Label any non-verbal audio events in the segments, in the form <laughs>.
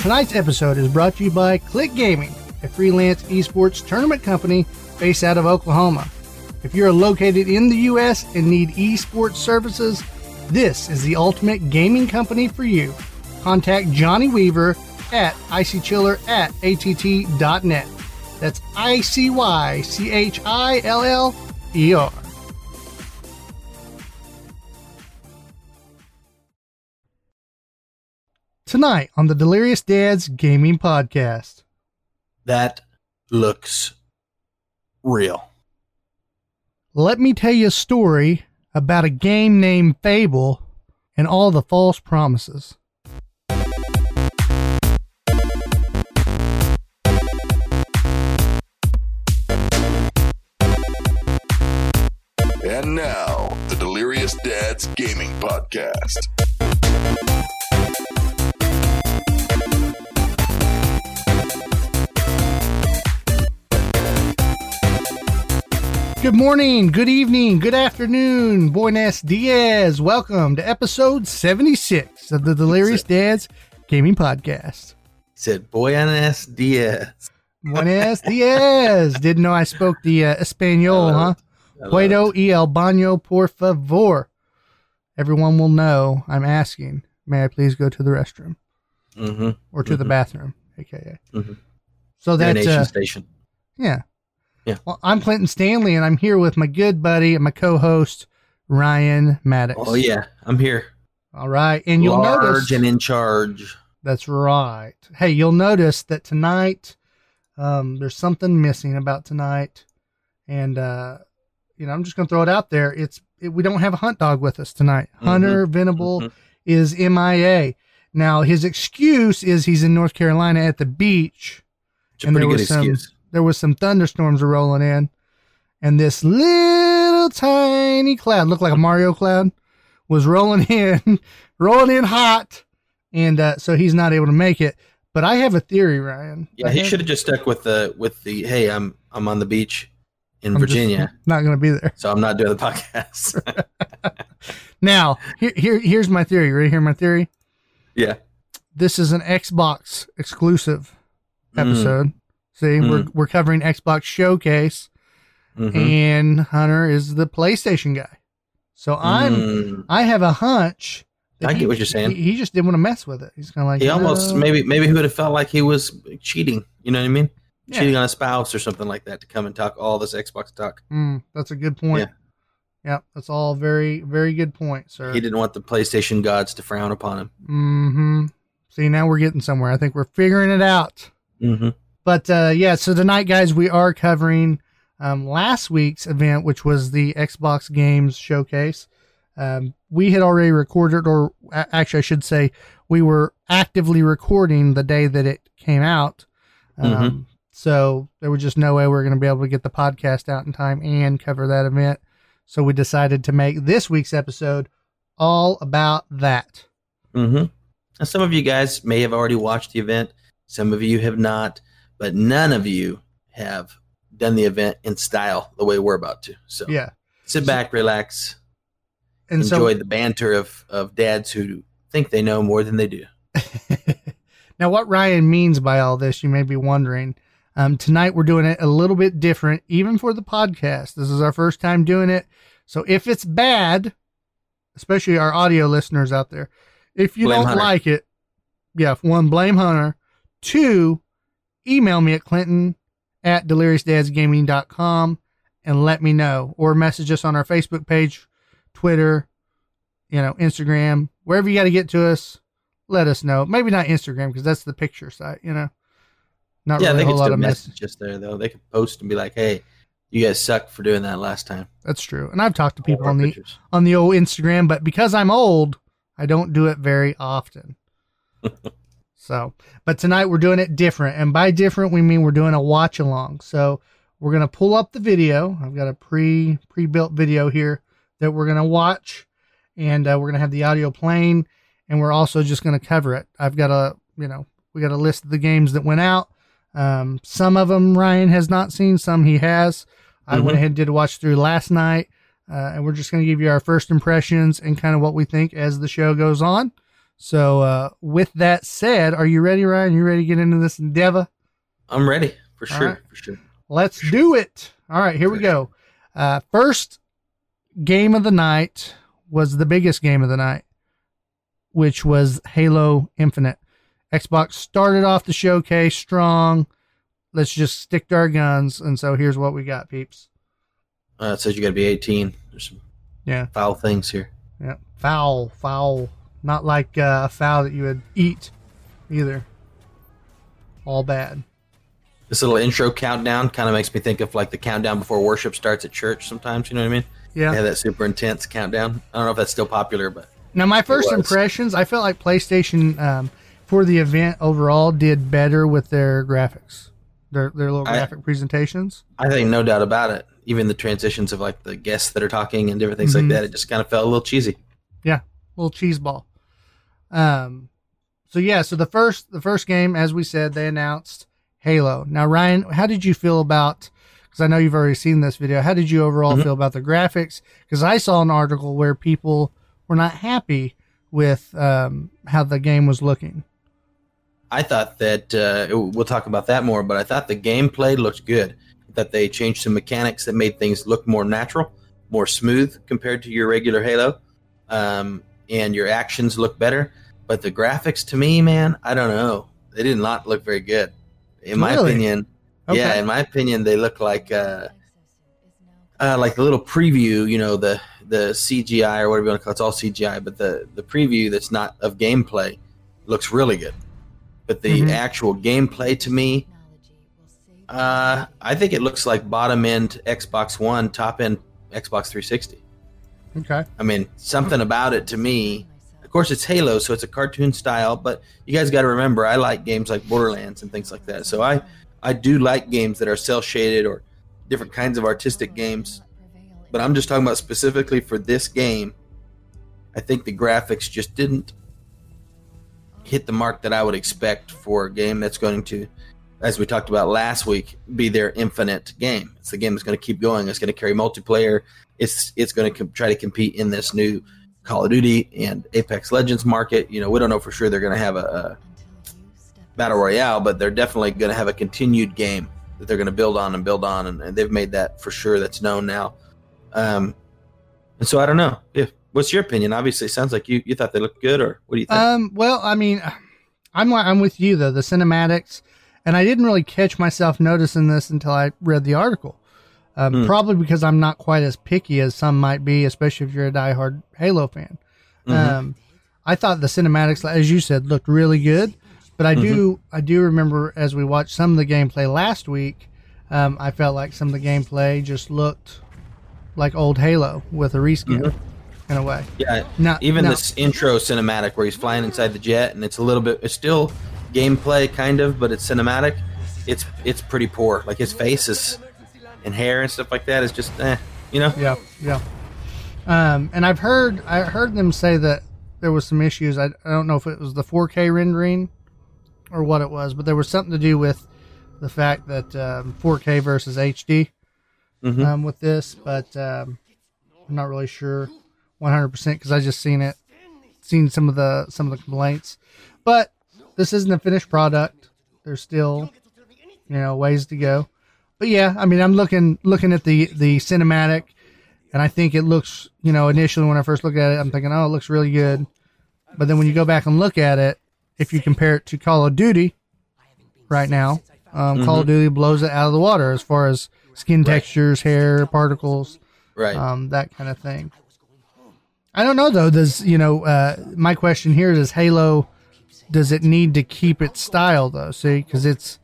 Tonight's episode is brought to you by Click Gaming, a freelance esports tournament company based out of Oklahoma. If you're located in the U.S. and need esports services, this is the ultimate gaming company for you. Contact Johnny Weaver at icychiller at att.net. That's I C Y C H I L L E R. Tonight on the Delirious Dads Gaming Podcast. That looks real. Let me tell you a story about a game named Fable and all the false promises. And now, the Delirious Dads Gaming Podcast. Good morning, good evening, good afternoon, Buenos Diaz. Welcome to episode 76 of the Delirious Dads Gaming Podcast. He said Buenos Diaz. Buenos <laughs> Diaz. Didn't know I spoke the uh, Espanol, huh? Puedo y el baño, por favor. Everyone will know I'm asking, may I please go to the restroom Mm-hmm. or to the Mhm. bathroom, aka. Mhm. So that's, uh, station. yeah. Yeah. Well, I'm Clinton Stanley, and I'm here with my good buddy and my co host, Ryan Maddox. Oh yeah, I'm here. All right. And you'll Large notice. and in charge. That's right. Hey, you'll notice that tonight um, there's something missing about tonight, and uh, you know I'm just gonna throw it out there. It's it, we don't have a hunt dog with us tonight. Hunter Venable Mhm. is MIA. Now his excuse is he's in North Carolina at the beach. It's a And pretty there good was some- excuse. There was some thunderstorms rolling in, and this little tiny cloud looked like a Mario cloud was rolling <laughs> in, rolling in hot, and uh, so he's not able to make it. But I have a theory, Ryan. Yeah, I he should have just stuck with the with the hey, I'm I'm on the beach in I'm Virginia, <laughs> not going to be there. so I'm not doing the podcast. <laughs> Now, here, here, here's my theory. Ready? Hear my theory. yeah. This is an Xbox exclusive Mm, See, we're we're covering Xbox Showcase, mhm. and Hunter is the PlayStation guy. So I'm Mm. I have a hunch. I get he- what you're saying. He, he just didn't want to mess with it. He's kind of like He almost "No." maybe maybe he would have felt like he was cheating. You know what I mean? Yeah. Cheating on a spouse or something like that to come and talk all this Xbox talk. Mm, that's a good point. Yeah, that's all very very good point, sir. He didn't want the PlayStation gods to frown upon him. Mm-hmm. See, now we're getting somewhere. I think we're figuring it out. Mm-hmm. But uh, yeah, so tonight, guys, we are covering um, last week's event, which was the Xbox Games Showcase. Um, we had already recorded, or actually, I should say, we were actively recording the day that it came out. Um, So there was just no way we are going to be able to get the podcast out in time and cover that event. So we decided to make this week's episode all about that. Mm-hmm. Now, some of you guys may have already watched the event. Some of you have not, but none of you have done the event in style the way we're about to. So Yeah. sit back, relax, And enjoy so the banter of, of dads who think they know more than they do. <laughs> now, what Ryan means by all this, you may be wondering. Um, tonight, we're doing it a little bit different, even for the podcast. This is our first time doing it. So if it's bad, especially our audio listeners out there, if you Blame don't Hunter. like it, yeah, one, blame Hunter. Two, email me at clinton at deliriousdadsgaming.com and let me know, or message us on our Facebook page, Twitter, you know, Instagram, wherever you got to get to us let us know. Maybe not Instagram because that's the picture site, you know. Not yeah, really a whole lot of message message. us there though. They could post and be like, "Hey, you guys suck for doing that last time." That's true. And I've talked to people on the pictures. on the old Instagram, but because I'm old, I don't do it very often. <laughs> so, but tonight we're doing it different, and by different we mean we're doing a watch along. So we're gonna pull up the video. I've got a pre pre built video here that we're gonna watch, and uh, we're gonna have the audio playing, and we're also just gonna cover it. I've got a you know we got a list of the games that went out. Um, some of them Ryan has not seen, some he has. I Mhm. went ahead and did a watch through last night, uh, and we're just going to give you our first impressions and kind of what we think as the show goes on. So, uh, with that said, are you ready, Ryan? You ready to get into this endeavor? I'm ready for All sure. right. For sure. Let's do it. All right, here we go. Uh, first game of the night was the biggest game of the night, which was Halo Infinite. Xbox started off the showcase strong. Let's just stick to our guns. And so here's what we got, peeps. Uh, it says you got to be 18. There's some Yeah. foul things here. Yeah. Foul, foul. Not like uh, a foul that you would eat either. All bad. This little intro countdown kind of makes me think of like the countdown before worship starts at church. Sometimes you know what I mean. Yeah. They have that super intense countdown. I don't know if that's still popular, but Now, my first impressions, I felt like PlayStation um, for the event overall did better with their graphics, their their little I- graphic presentations. I think no doubt about it. Even the transitions of like the guests that are talking and different things Mhm. like that, it just kind of felt a little cheesy. Little cheese ball. Um, so yeah, so the first the first game, as we said, they announced Halo. Now, Ryan, how did you feel about? Because I know you've already seen this video. How did you overall Mhm. feel about the graphics? Because I saw an article where people were not happy with um, how the game was looking. I thought that uh, we'll talk about that more, but I thought the gameplay looked good. That they changed some mechanics that made things look more natural, more smooth compared to your regular Halo, um, and your actions look better. But the graphics, to me, man, I don't know. They did not look very good, in my Really? opinion. Yeah, in my opinion, they look like uh, uh, like the little preview. You know, the the CGI or whatever you want to call it. It's all CGI, but the the preview that's not of gameplay looks really good. But the Mhm. actual gameplay to me, uh, I think it looks like bottom end Xbox One, top end Xbox 360. Okay. I mean, something about it to me. Of course, it's Halo, so it's a cartoon style. But you guys got to remember, I like games like Borderlands and things like that. So I, I do like games that are cel shaded or different kinds of artistic games. But I'm just talking about specifically for this game. I think the graphics just didn't hit the mark that I would expect for a game that's going to, as we talked about last week, be their infinite game. It's the game that's going to keep going. It's going to carry multiplayer. It's it's going to com- try to compete in this new Call of Duty and Apex Legends market. You know, we don't know for sure they're going to have a, a battle royale, but they're definitely going to have a continued game that they're going to build on and build on, and, and they've made that for sure. That's known now. Um, and so I don't know. If what's your opinion? Obviously, it sounds like you you thought they looked good, or what do you think? Um. Well, I mean, I'm I'm with you though. The cinematics, and I didn't really catch myself noticing this until I read the article. Um, Hmm. Probably because I'm not quite as picky as some might be, especially if you're a diehard Halo fan. Mhm. Um, I thought the cinematics, as you said, looked really good. But I do, Mm-hmm. I do remember as we watched some of the gameplay last week, um, I felt like some of the gameplay just looked like old Halo with a reskin Mm-hmm. in a way. yeah, Now, even this intro cinematic where he's flying inside the jet, and it's a little bit. It's still gameplay kind of, but it's cinematic. It's it's pretty poor. Like his face is and hair and stuff like that is just eh. You know. Yeah, yeah. Um, and I've heard I heard them say that there was some issues. I, I don't know if it was the 4K rendering or what it was, but there was something to do with the fact that um, 4K versus HD Mhm. um, with this. But um, I'm not really sure 100 percent because I just seen it, seen some of the some of the complaints. But this isn't a finished product. There's still you know ways to go. But yeah, I mean, I'm looking looking at the the cinematic, and I think it looks, you know, initially when I first look at it, I'm thinking, oh, it looks really good. But then when you go back and look at it, if you compare it to Call of Duty, right now, um, Call of Duty blows it out of the water as far as skin textures, hair particles, Right. um, that kind of thing. I don't know though. Does you know? Uh, my question here is: Halo, does it need to keep its style though? See, because it's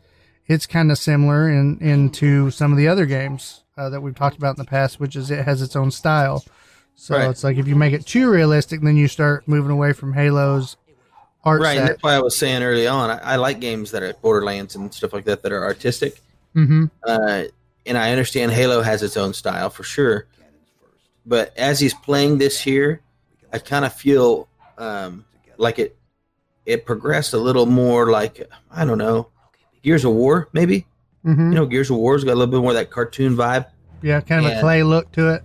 it's kind of similar in into some of the other games uh, that we've talked about in the past, which is it has its own style. So Right. it's like if you make it too realistic, then you start moving away from Halo's art right. That's why I was saying early on. I, I like games that are Borderlands and stuff like that that are artistic. hmm uh, and I understand Halo has its own style for sure. But as he's playing this here, I kind of feel um, like it it progressed a little more like I don't know Gears of War maybe. hmm You know, Gears of War's got a little bit more of that cartoon vibe. yeah, kind of a clay look to it.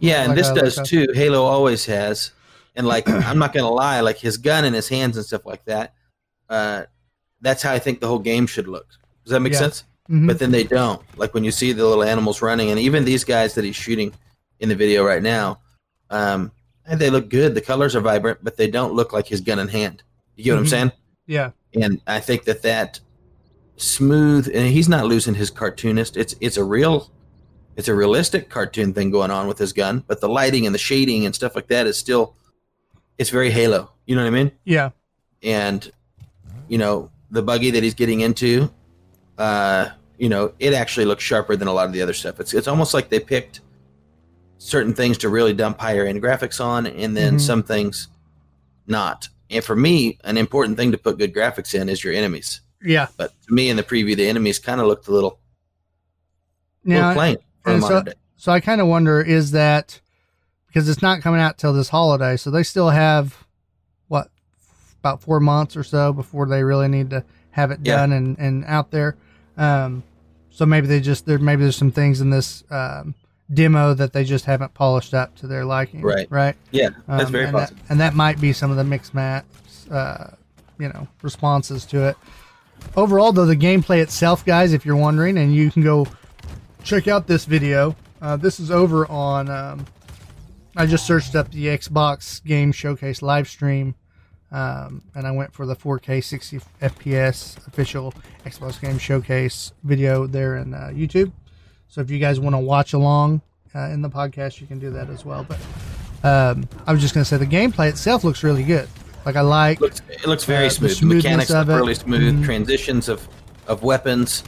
Yeah, and Like this does too. Halo always has. And like, <clears throat> I'm not gonna lie, like his gun in his hands and stuff like that. Uh, that's how I think the whole game should look. Does that make Yeah. sense? Mhm. But then they don't. Like when you see the little animals running, and even these guys that he's shooting in the video right now, um, and they look good. The colors are vibrant, but they don't look like his gun in hand. You get what I'm Mhm. saying? yeah, and I think that that smooth and he's not losing his cartoonist. It's it's a real it's a realistic cartoon thing going on with his gun, but the lighting and the shading and stuff like that is still it's very Halo. You know what I mean? yeah, And you know the buggy that he's getting into, uh, you know, it actually looks sharper than a lot of the other stuff. It's it's almost like they picked certain things to really dump higher end graphics on, and then Mhm. some things not. And for me, an important thing to put good graphics in is your enemies. yeah. But to me, in the preview, the enemies kind of looked a little, little plain for and so- day. So I kind of wonder is that because it's not coming out till this holiday, so they still have what about four months or so before they really need to have it Yeah. done and, and out there. Um, so maybe they just there maybe there's some things in this um, demo that they just haven't polished up to their liking. Right. Right. Yeah, that's Um, very and that, possible. and that might be some of the mixed match, uh, you know, responses to it. Overall, though, the gameplay itself, guys, if you're wondering, and you can go check out this video. Uh, this is over on. Um, I just searched up the Xbox Game Showcase live stream, um, and I went for the 4K 60 FPS official Xbox Game Showcase video there in uh, YouTube. So if you guys want to watch along uh, in the podcast, you can do that as well. But um, I was just going to say the gameplay itself looks really good. Like I like, looks it looks very Uh, smooth. The, mechanics of look really smooth. Mhm. Transitions of of weapons,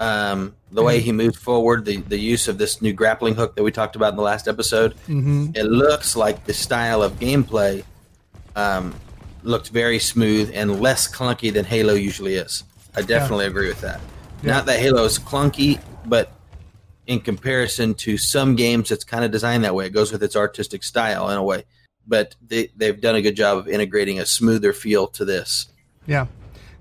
um, the way he moved forward, the the use of this new grappling hook that we talked about in the last episode. hmm It looks like the style of gameplay um, looked very smooth and less clunky than Halo usually is. I definitely agree with that. Yeah. Not that Halo is clunky, but in comparison to some games, it's kind of designed that way. It goes with its artistic style in a way. But they, they've done a good job of integrating a smoother feel to this. yeah.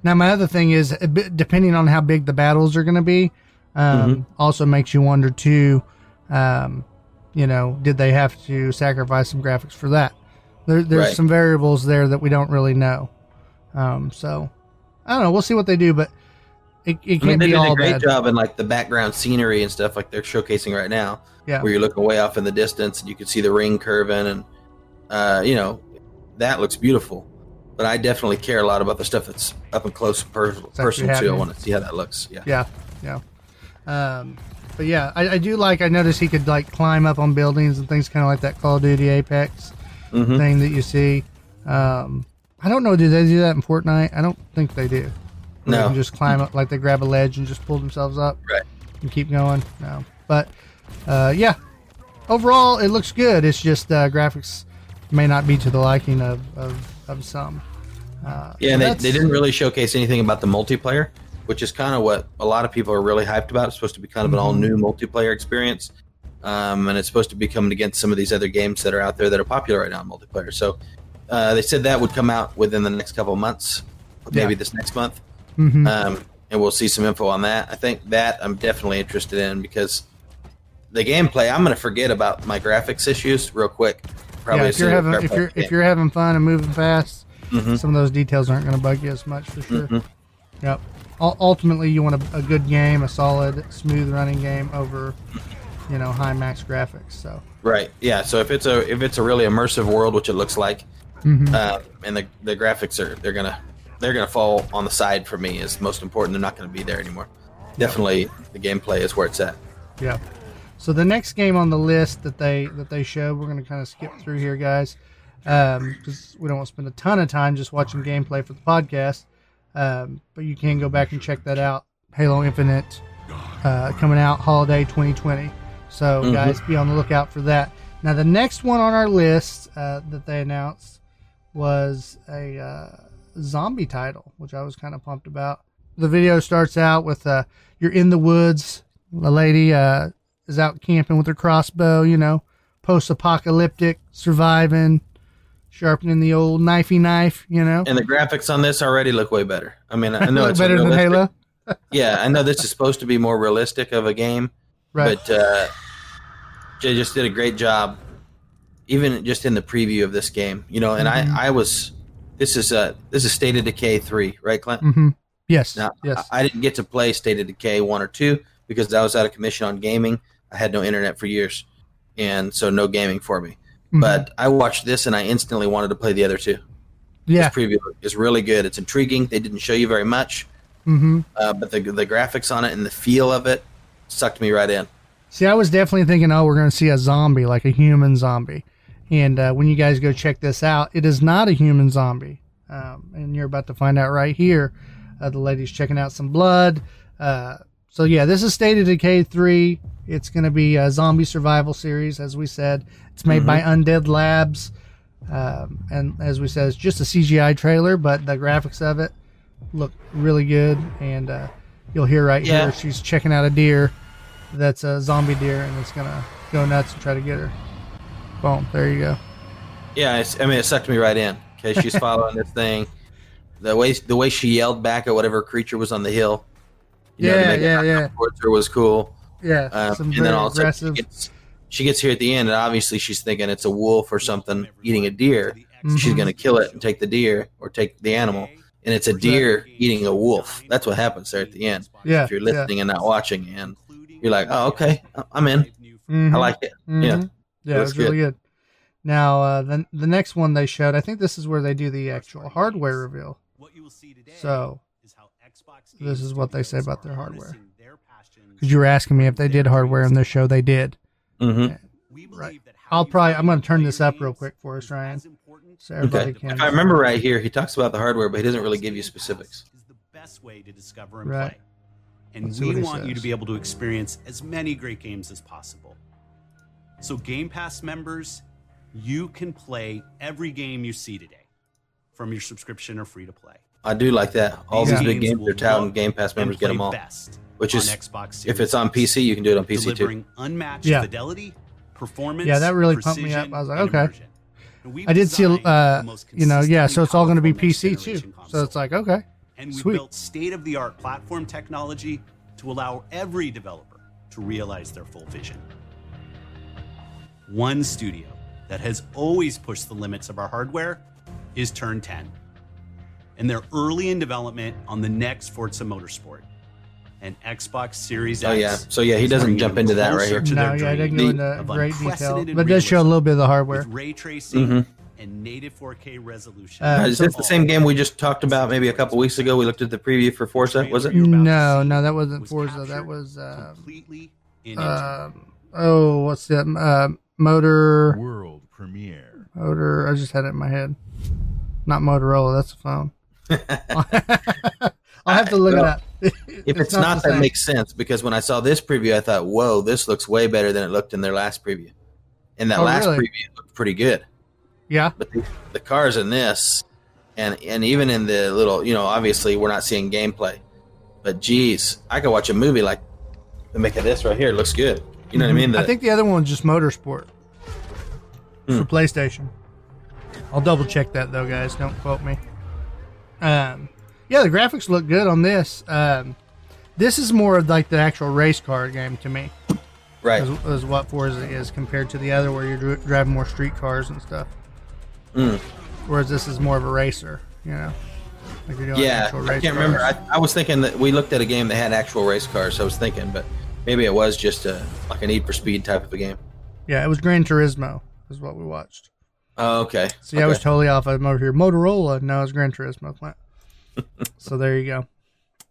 Now my other thing is, depending on how big the battles are going to be, um, Mm-hmm. also makes you wonder too. Um, you know, did they have to sacrifice some graphics for that? There, there's Right. some variables there that we don't really know. Um, so I don't know. We'll see what they do, but it, it I mean, they be did all a great bad. job in like the background scenery and stuff like they're showcasing right now. Yeah. where you're looking way off in the distance and you can see the ring curving and uh, you know that looks beautiful. But I definitely care a lot about the stuff that's up and close and per- personal too. I want to see how that looks. Yeah. Yeah, yeah. Um, but yeah, I, I do like. I noticed he could like climb up on buildings and things, kind of like that Call of Duty Apex Mhm. thing that you see. Um, I don't know. Do they do that in Fortnite? I don't think they do. Where They No. can just climb up, like they grab a ledge and just pull themselves up. Right. And keep going. No, but uh, yeah. Overall, it looks good. It's just uh, graphics may not be to the liking of of, of some. Uh, Yeah, and they, they didn't really showcase anything about the multiplayer, which is kind of what a lot of people are really hyped about. It's supposed to be kind of an Mhm. all new multiplayer experience. Um, and it's supposed to be coming against some of these other games that are out there that are popular right now in multiplayer. So uh, they said that would come out within the next couple of months, maybe Yeah. this next month. Mhm. um, and we'll see some info on that. I think that I'm definitely interested in because the gameplay. I'm going to forget about my graphics issues real quick. Probably yeah, if you're having if you're if you're having fun and moving fast, game. some of those details aren't going to bug you as much for sure. Mhm. Yep. U- ultimately, you want a, a good game, a solid, smooth running game over, you know, high max graphics. So. right? Yeah. So if it's a if it's a really immersive world, which it looks like, mhm. uh, and the the graphics are they're gonna they're gonna fall on the side for me is most important. They're not going to be there anymore. Definitely, the gameplay is where it's at. Yeah. So the next game on the list that they that they showed, we're going to kind of skip through here, guys, because we don't want to spend a ton of time just watching gameplay for the podcast. Um, but you can go back and check that out. Halo Infinite uh, coming out holiday 2020. So Mhm. guys, be on the lookout for that. Now the next one on our list uh, that they announced was a uh, zombie title, which I was kind of pumped about. The video starts out with uh, you're in the woods. The lady uh, is out camping with her crossbow, you know, post apocalyptic, surviving, sharpening the old knifey knife, you know. And the graphics on this already look way better. I mean, I know <laughs> it's better than. Halo. <laughs> Yeah, I know this is supposed to be more realistic of a game, Right. but uh, they just did a great job even just in the preview of this game, you know, and Mhm. I I was this is uh this is State of Decay three, right, Clint? Mm-hmm. Yes. Now, yes. I I didn't get to play State of Decay one or two because I was out of commission on gaming. I had no internet for years, and so no gaming for me. Mhm. But I watched this and I instantly wanted to play the other two. yeah. This preview is really good. It's intriguing. They didn't show you very much, hmm uh, but the the graphics on it and the feel of it sucked me right in. See, I was definitely thinking, oh, we're going to see a zombie, like a human zombie. And uh, when you guys go check this out, it is not a human zombie. Um, and you're about to find out right here. Uh, the lady's checking out some blood. Uh, so, yeah, this is State of Decay 3. It's going to be a zombie survival series, as we said. It's made by Undead Labs. Um, and as we said, it's just a CGI trailer, but the graphics of it look really good. And uh, you'll hear right Yeah. here, she's checking out a deer that's a zombie deer and it's gonna go nuts and try to get her. Boom, there you go. Yeah, it's, I mean, it sucked me right in because she's <laughs> following this thing. The way the way she yelled back at whatever creature was on the hill. you know, Yeah, make yeah, yeah. Towards her was cool. Yeah, Um, some and then all of a sudden she gets, she gets here at the end, and obviously she's thinking it's a wolf or something eating a deer. So she's going to kill it and take the deer or take the animal, and it's a deer eating a wolf. That's what happens there at the end. yeah, If you're listening and not watching, and you're like, "Oh, okay, I'm in. yeah. Mhm, I like it." mhm. yeah. Yeah, it looks was really good. Now, uh, the the next one they showed, I think this is where they do the actual hardware reveal. So, this is what they say about their hardware. Because you were asking me if they did hardware in this show, they did. Mm-hmm. Right. I'll probably I'm going to turn this up real quick for us, Ryan, so everybody Okay. can. If I remember right here, he talks about the hardware, but he doesn't really give you specifics. Is the best way to discover and Right. play. And Let's we he want you to be able to experience as many great games as possible. So Game Pass members, you can play every game you see today from your subscription or free to play. I do like that. All Yeah. these big games will they're touting Game Pass members get them all. Best Which is- Xbox If it's on PC, you can do it on PC too. delivering unmatched Yeah. fidelity, performance. Yeah, that really pumped me up. I was like, okay. immersion. And we've I did see, uh, you know, yeah. So it's all going to be PC too. next-generation So it's like, okay, and we Sweet. built state-of-the-art platform technology to allow every developer to realize their full vision. One studio that has always pushed the limits of our hardware is Turn 10. And they're early in development on the next Forza Motorsport and Xbox Series X. Oh yeah. So yeah, he doesn't jump into that right here. to no, their yeah, I didn't dream go into great detail, but it does show a little bit of the hardware. with ray tracing Mhm. and native 4K resolution. Uh, Uh, is this the same game we just talked about maybe a couple weeks ago? We looked at the preview for Forza. Was it? You're about to No, no, that wasn't was Forza. That was um, completely in um, oh, what's that? Uh, motor, World premiere. motor. I just had it in my head. Not Motorola. That's a phone. <laughs> I'll have to look it up. If it's, not, the that makes sense because when I saw this preview, I thought, "Whoa, this looks way better than it looked in their last preview." And that Oh, last really? preview looked pretty good. yeah, But the, the cars in this, and and even in the little, you know, obviously we're not seeing gameplay, but geez, I could watch a movie like the make of this right here. It looks good. You know what I mean? The-. I think the other one was just Motorsport Hmm. for PlayStation. I'll double check that though, guys. Don't quote me. Um, yeah, the graphics look good on this. Um, this is more of like the actual race car game to me, right. is, is what Forza is compared to the other, where you're driving more street cars and stuff. Mm. Whereas this is more of a racer, you know. Like you're doing Yeah, I can't remember. I, I was thinking that we looked at a game that had actual race cars. So I was thinking, but maybe it was just a like a Need for Speed type of a game. yeah, it was Gran Turismo, is what we watched. Oh, okay. See, I was totally off. I'm over here. Motorola. No, it's Gran Turismo. Clint. <laughs> so there you go.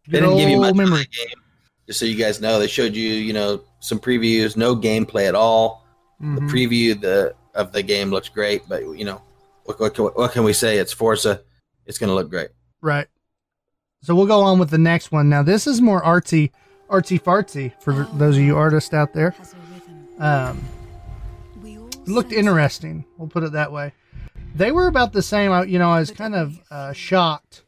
They didn't give you much memory. game. Just so you guys know, they showed you, you know, some previews, no gameplay at all. The Mhm. preview the of the game looks great, but you know, what, what, can- what can we say? It's Forza. It's going to look great. Right. So we'll go on with the next one. Now this is more artsy, artsy fartsy for those of you artists out there. Um, looked interesting. We'll put it that way. They were about the same. I- You know, I was kind of uh, shocked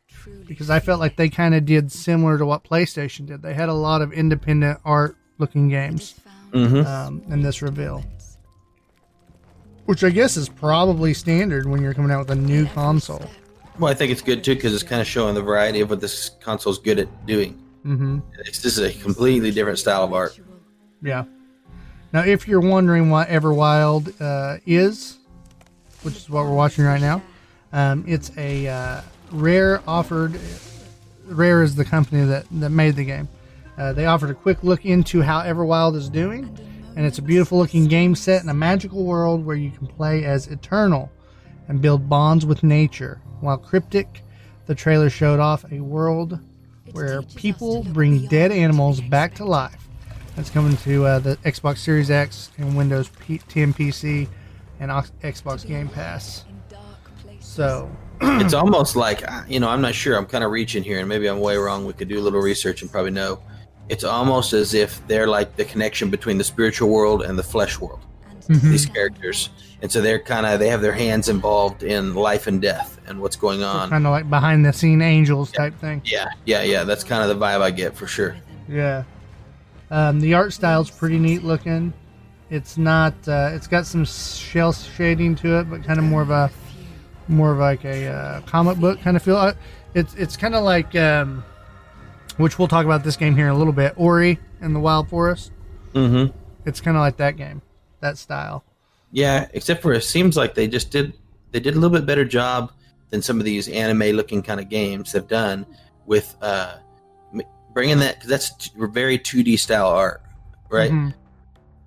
because I felt like they kind of did similar to what PlayStation did. They had a lot of independent art looking games Mm-hmm. um, in this reveal, which I guess is probably standard when you're coming out with a new console. Well, I think it's good too because it's kind of showing the variety of what this console's good at doing. Mm-hmm. It's, this is a completely different style of art. Yeah. Now, if you're wondering what Everwild uh, is, which is what we're watching right now. Um, it's a uh, Rare offered. Rare is the company that that made the game. Uh, they offered a quick look into how Everwild is doing, and it's a beautiful looking game set in a magical world where you can play as Eternal and build bonds with nature. While Cryptic, the trailer showed off a world where people bring dead animals back to life. That's coming to uh, the Xbox Series X and Windows P- 10 PC and Ox- Xbox Game Pass. So, <clears throat> it's almost like uh, you know i'm not sure. I'm kind of reaching here and maybe i'm way wrong. We could do a little research and probably know. It's almost as if they're like the connection between the spiritual world and the flesh world Mhm. these characters and so they're kind of they have their hands involved in life and death and what's going on kind of like behind the scene angels type thing. yeah yeah yeah that's kind of the vibe i get for sure Yeah. Um, the art style's pretty neat looking. It's not. Uh, it's got some cel shading to it, but kind of more of a, more of like a uh, comic book kind of feel. Uh, It's it's kind of like, um, which we'll talk about this game here in a little bit. Ori and the Blind Forest. mm-hmm It's kind of like that game, that style. Yeah, except for it seems like they just did they did a little bit better job than some of these anime looking kind of games have done with uh bringing that because that's t- very 2D style art, right? Mhm.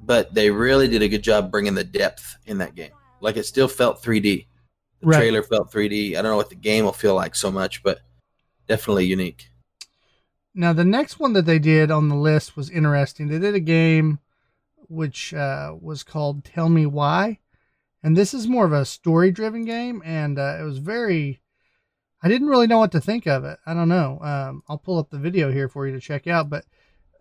But they really did a good job bringing the depth in that game. Like it still felt 3D. The Right. trailer felt 3D. I don't know what the game will feel like so much, but definitely unique. Now the next one that they did on the list was interesting. They did a game which uh, was called Tell Me Why, and this is more of a story-driven game, and uh, it was very. I didn't really know what to think of it. I don't know. Um, I'll pull up the video here for you to check out, but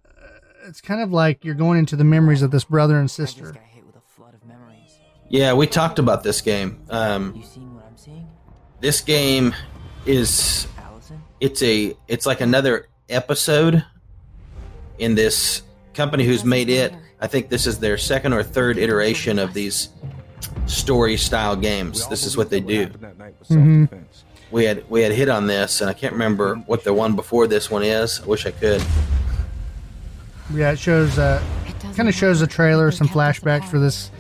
uh, it's kind of like you're going into the memories of this brother and sister. got hit with a flood of memories. Yeah, we talked about this game. Um, You seeing what I'm seeing, this game is Alyson? it's a it's like another episode in this company who's made it i think this is their second or third iteration of these story style games this is what they do Mhm. we had we had hit on this and i can't remember what the one before this one is i wish i could Yeah, it shows. Uh, kind of shows a trailer, some flashbacks for this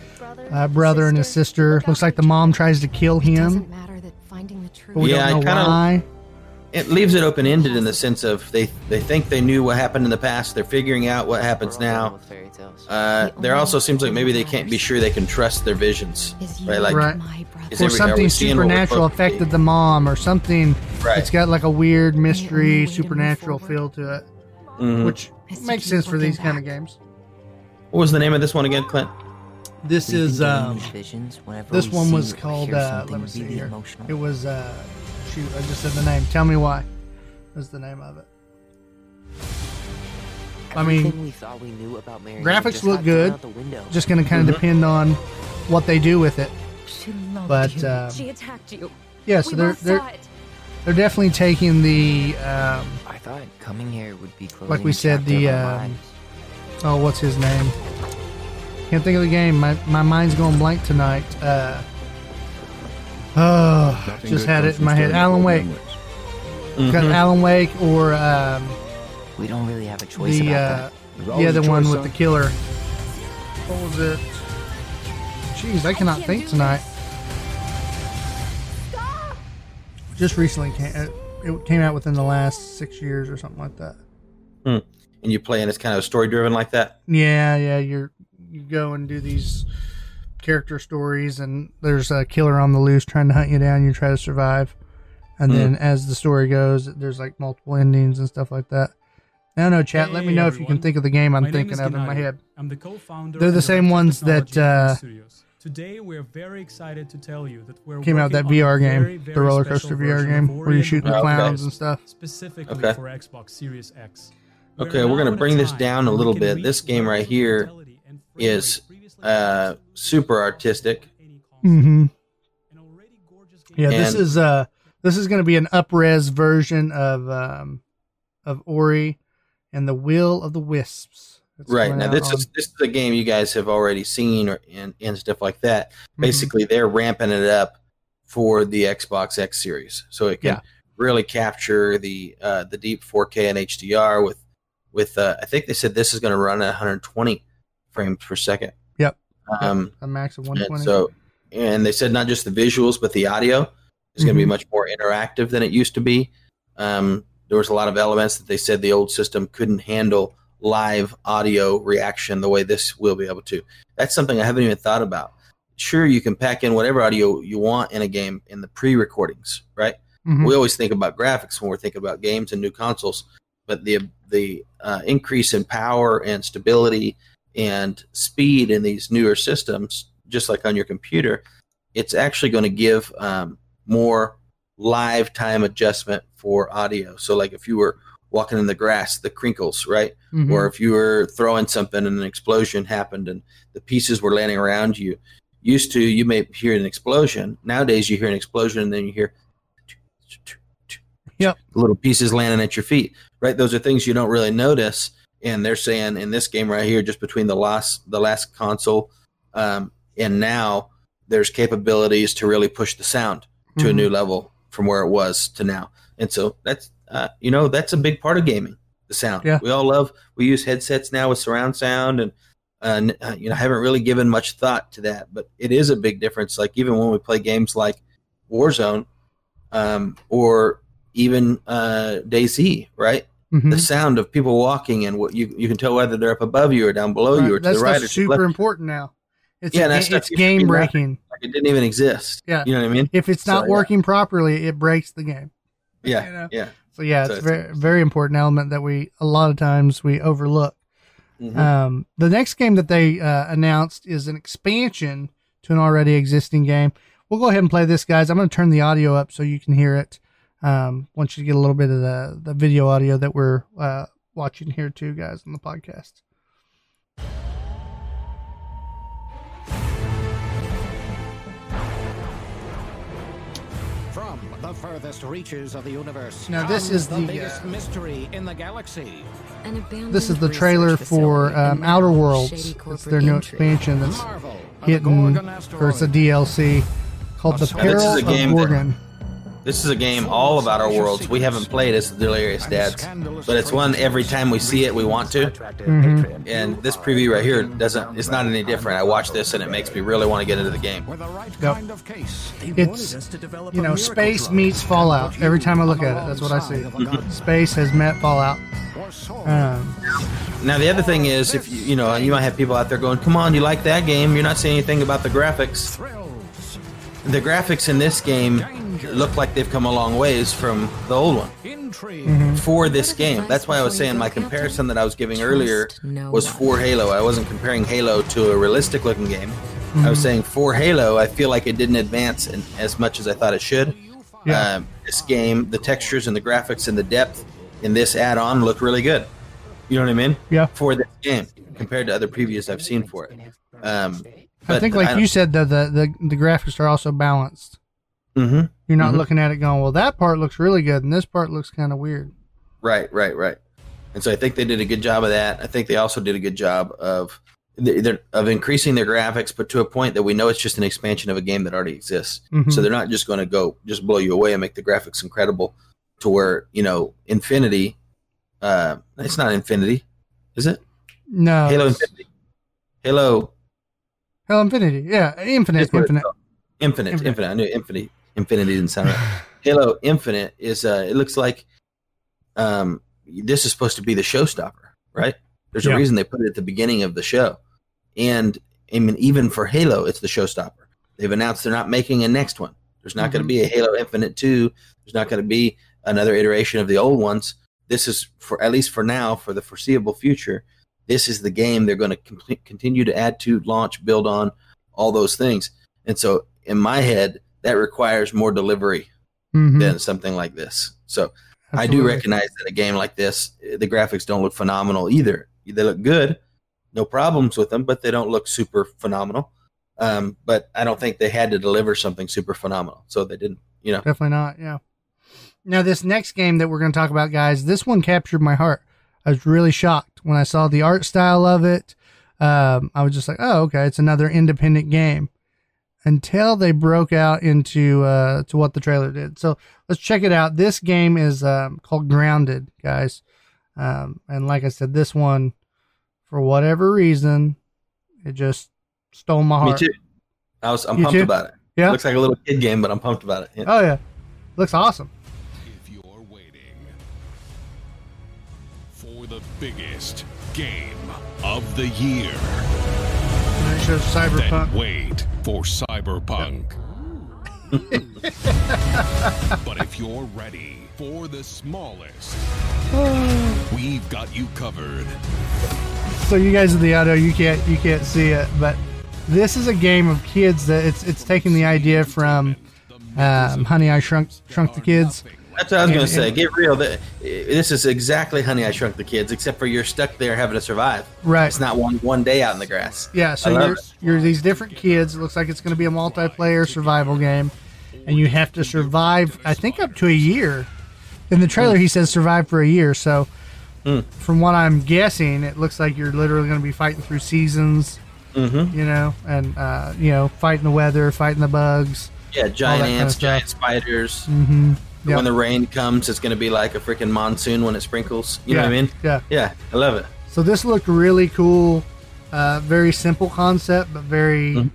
uh, brother and his sister. Looks like the mom tries to kill him, Doesn't matter that finding the truth. but we Yeah, I don't know kinda- why. It leaves it open ended in the sense of they they think they knew what happened in the past. They're figuring out what happens now. done with fairy tales. uh, there also seems like maybe they can't be sure they can trust their visions Is you right like Right. Is or something we seeing what we're supernatural supposed to be? affected the mom or something. Right. It's got like a weird mystery way to move supernatural feel to it Mhm. which makes sense for these kind of games. What was the name of this one again clint this is um visions this one was called uh let me see really here emotional. it was uh shoot i just said the name tell me why was the name of it I mean, we thought we knew about Marianne graphics look good. out the window. just gonna kind of Mhm. depend on what they do with it She loved but you. um, she attacked you. yeah so we they're they're they're definitely taking the um I thought coming here would be closing Like we said, the, of um, oh what's his name can't think of the game. My, my mind's going blank tonight. Uh oh just had it in my head. alan wake. got Mhm. alan wake or um we don't really have a choice the about uh yeah the one with the killer. What was it? Jeez i cannot think tonight. Just recently came it, it came out within the last six years or something like that. And you play and it's kind of story driven like that? Yeah, yeah, you're you go and do these character stories and there's a killer on the loose trying to hunt you down, you try to survive. And then as the story goes, there's like multiple endings and stuff like that. I don't know, chat. let me Hey, know if you can think of the game I'm My thinking is of in my head. I'm the co-founder. They're the same ones that, technology at Game uh, Today we're very excited to tell you that we're Came out that working on a VR game, very, the roller coaster VR game where you Ori shoot and the the Okay. clowns and stuff. specifically Okay. for Xbox Series X. Okay, we're gonna bring this down a little bit. This game right here is, uh, super artistic. Mm-hmm. Yeah, this And- is uh this is going to be an upres version of um of Ori and the Will of the Wisps. It's right now this on- is this is a game you guys have already seen or and, and stuff like that Mhm. basically they're ramping it up for the xbox x series so it can Yeah. really capture the uh, the deep 4k and hdr with with uh, i think they said this is going to run at 120 frames per second Yep. um a max of and so and they said not just the visuals but the audio is going to be much more interactive than it used to be. Um, there was a lot of elements that they said the old system couldn't handle live audio reaction the way this will be able to. That's something I haven't even thought about. Sure, you can pack in whatever audio you want in a game in the pre-recordings, right? Mhm. We always think about graphics when we're thinking about games and new consoles, but the the uh, increase in power and stability and speed in these newer systems, just like on your computer, it's actually going to give um, more live time adjustment for audio. So, like if you were walking in the grass, the crinkles, right? Mhm. Or if you were throwing something and an explosion happened and the pieces were landing around you. Used to, you may hear an explosion. Nowadays, you hear an explosion and then you hear Yep. little pieces landing at your feet, right? Those are things you don't really notice. And they're saying in this game right here, just between the last the last console um, and now, there's capabilities to really push the sound to a Mhm. new level from where it was to now. And so that's uh, you know that's a big part of gaming. The sound. Yeah. We all love. We use headsets now with surround sound, and uh, uh, you know I haven't really given much thought to that, but it is a big difference. Like even when we play games like Warzone, um, or even uh, DayZ, right? Mhm. The sound of people walking and what you you can tell whether they're up above you or down below you or Right. to the right or to the super important now. It's Yeah, a, it's used to be game breaking. Like it didn't even exist. Yeah. you know what I mean? If it's not So, yeah. working properly, it breaks the game. Yeah, you know? yeah. So yeah, So it's it's- very very important element that we a lot of times we overlook. Mhm. Um, the next game that they uh, announced is an expansion to an already existing game. We'll go ahead and play this, guys. I'm going to turn the audio up so you can hear it. Um, want you to get a little bit of the the video audio that we're uh, watching here too, guys, on the podcast. From the furthest reaches of the universe. Now, this is the, biggest uh, mystery in the galaxy. An This is the trailer for um, Outer Worlds. shady It's their new intrigue. expansion that's Marvel the hitting, or it's a. DLC called The Now, this is Peril of game that- Gorgon. This is a game all about our worlds. We haven't played as the Delirious Dads, but it's one every time we see it, we want to. Mhm. And this preview right here doesn't. It's not any different. I watch this and it makes me really want to get into the game. With the right Yep. kind of case. It's you know space meets Fallout. Every time I look at it, that's what I see. Space has met Fallout. Um, Now the other thing is, if you you know, you might have people out there going, "Come on, you like that game? You're not saying anything about the graphics." Thrills. The graphics in this game look like they've come a long ways from the old one Mm-hmm. for this game. That's why I was saying my comparison that I was giving earlier was for Halo. I wasn't comparing Halo to a realistic looking game. I was saying for Halo, I feel like it didn't advance in, as much as I thought it should. Yeah. Um, this game, the textures and the graphics and the depth in this add-on look really good. You know what I mean? Yeah. For this game compared to other previews I've seen for it. Um, I think, like you said, the, the the the graphics are also balanced. hmm You're not Mhm. looking at it going, "Well, that part looks really good, and this part looks kind of weird." Right, right, right. And so I think they did a good job of that. I think they also did a good job of of increasing their graphics, but to a point that we know it's just an expansion of a game that already exists. Mhm. So they're not just going to go just blow you away and make the graphics incredible to where you know Infinity. Uh, it's not Infinity, is it? No, Halo Infinity. Halo Halo Infinity, yeah, Infinite, That's what it's Infinite. Infinite, Infinite. Infinite. I knew Infinity. Infinity didn't sound right. Halo Infinite is. Uh, it looks like um, this is supposed to be the showstopper, right? There's Yeah. a reason they put it at the beginning of the show, and I mean, even for Halo, it's the showstopper. They've announced they're not making a next one. There's not going to be a Halo Infinite two. There's not going to be another iteration of the old ones. This is for at least for now, for the foreseeable future. This is the game they're going to complete, continue to add to, launch, build on, all those things. And so, in my head, that requires more delivery Mhm. than something like this. So, I do recognize that a game like this, the graphics don't look phenomenal either. They look good, no problems with them, but they don't look super phenomenal. Um, but I don't think they had to deliver something super phenomenal, so they didn't. You know, Definitely not. Yeah. Now, this next game that we're going to talk about, guys, this one captured my heart. I was really shocked when I saw the art style of it. Um, I was just like, oh, okay, it's another independent game. Until they broke out into uh, to what the trailer did. So let's check it out. This game is um, called Grounded, guys. Um, and like I said, this one, for whatever reason, it just stole my heart. me too. I was I'm You pumped too? about it. Yeah? It looks like a little kid game, but I'm pumped about it. Yeah. Oh yeah, looks awesome. The biggest game of the year, then Cyberpunk. then wait for Cyberpunk. <laughs> but if you're ready for the smallest, <sighs> we've got you covered. So you guys in the audio, you can't you can't see it, but this is a game of kids that it's it's taking the idea from um, Honey I Shrunk Shrunk the Kids. That's what I was going to say. Get real. This is exactly Honey I Shrunk the Kids, except for you're stuck there having to survive. Right. It's not one one day out in the grass. Yeah, so you're it. you're these different kids. It looks like it's going to be a multiplayer survival game, and you have to survive. I think up to a year. In the trailer, he says survive for a year. So, Hmm. from what I'm guessing, it looks like you're literally going to be fighting through seasons. Mm-hmm. You know, and uh, you know, fighting the weather, fighting the bugs. Yeah, giant that kind of ants, giant spiders. Mm-hmm. Yep. When the rain comes, it's going to be like a freaking monsoon when it sprinkles. You know what I mean? Yeah. Yeah, I love it. So this looked really cool. Uh, very simple concept, but very, Mhm.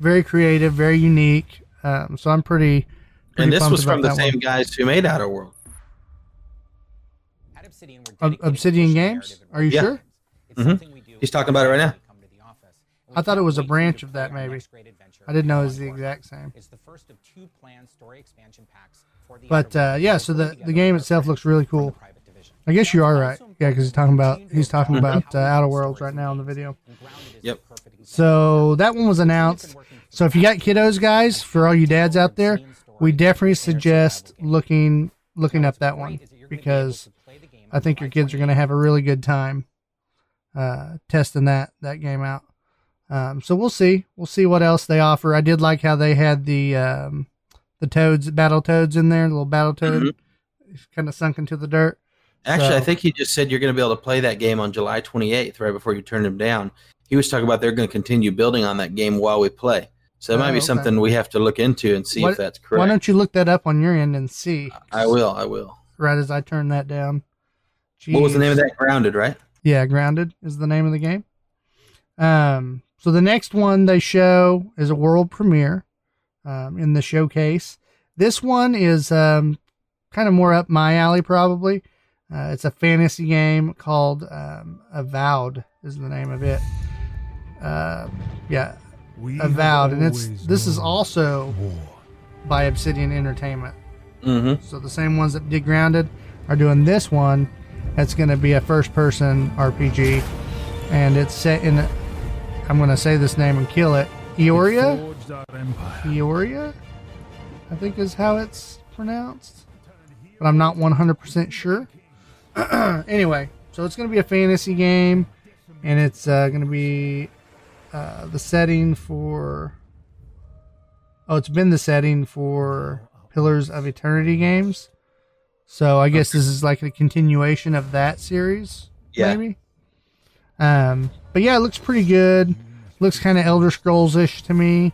very creative, very unique. Um, so I'm pretty. pretty And this was from the same one. guys who made Outer World. At Obsidian, we're Ob- dedicated to Obsidian Games? Are you Yeah. sure? It's Mhm. something we do He's talking about it right now. when we come to the office. And I thought it was a wait for you branch of that, maybe. next great adventure I didn't know it was the exact same. It's the first of two planned story expansion packs for the But uh, yeah, so the, the game itself looks really cool. I guess you are right. Yeah, because he's talking about he's talking about to uh, Outer we Worlds right now in the video. and grounded is the Yep. So that one was announced. So if you got kiddos, guys, for all you dads out there, we definitely suggest looking looking up that one because I think your kids are going to have a really good time uh, testing that that game out. Um, so we'll see. We'll see what else they offer. I did like how they had the um, the toads, battle toads in there, the little battle toad, kind of sunk into the dirt. Actually, I think he just said you're going to be able to play that game on July 28th, right before you turn him down. He was talking about they're going to continue building on that game while we play. So it Oh, might be okay. something we have to look into and see Why- if that's correct. Why don't you look that up on your end and see? I will. I will. Right as I turn that down. What was the name of that? Grounded, right? Yeah, Grounded is the name of the game. Um, so the next one they show is a world premiere um, in the showcase. This one is um, kind of more up my alley, probably. Uh, it's a fantasy game called um, Avowed, is the name of it. Uh, yeah, Avowed, and it's this is also by Obsidian Entertainment. Mm-hmm. So the same ones that did Grounded are doing this one. It's going to be a first-person RPG, and it's set in. I'm going to say this name and kill it. Eoria. Eoria, I think is how it's pronounced, but I'm not 100% sure. <clears throat> anyway, so it's going to be a fantasy game, and it's uh, going to be uh, the setting for. Oh, it's been the setting for Pillars of Eternity games. So I guess this is like a continuation of that series, Yeah. maybe. Um, but yeah, it looks pretty good. Looks kind of Elder Scrolls ish to me.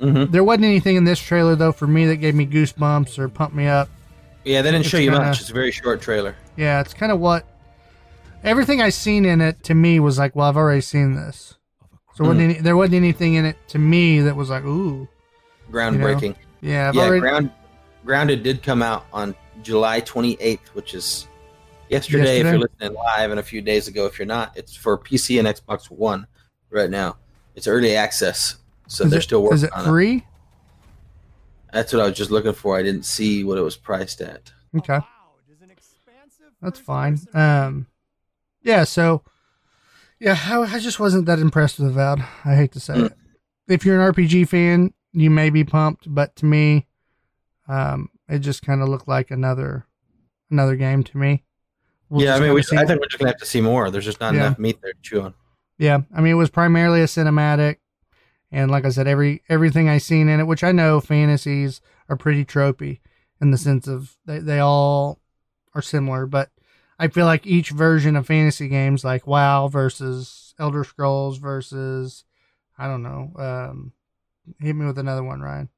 Mm-hmm. There wasn't anything in this trailer though for me that gave me goosebumps or pumped me up. Yeah, they didn't It's show you kinda- much. It's a very short trailer. Yeah, it's kind of what everything I seen in it to me was like, well, I've already seen this. So wasn't any, there wasn't anything in it to me that was like, ooh, Groundbreaking. yeah, I've yeah, already Ground, Grounded did come out on July 28th, which is yesterday, if you're listening live, and a few days ago if you're not. It's for PC and Xbox One right now. It's early access, so is they're it, still working is it on it. free? That's what I was just looking for. I didn't see what it was priced at. Okay. That's fine. Um, yeah. So, yeah, I, I just wasn't that impressed with Avowed. I hate to say Mm. it. If you're an RPG fan, you may be pumped, but to me, um, it just kind of looked like another another game to me. We'll yeah, I mean, we, see- I think we're just gonna have to see more. There's just not Yeah. enough meat there to chew on. Yeah, I mean, it was primarily a cinematic, and like I said, every everything I seen in it, which I know fantasies are pretty tropey in the sense of they they all are similar, but I feel like each version of fantasy games, like WoW versus Elder Scrolls versus, I don't know, um, hit me with another one, Ryan.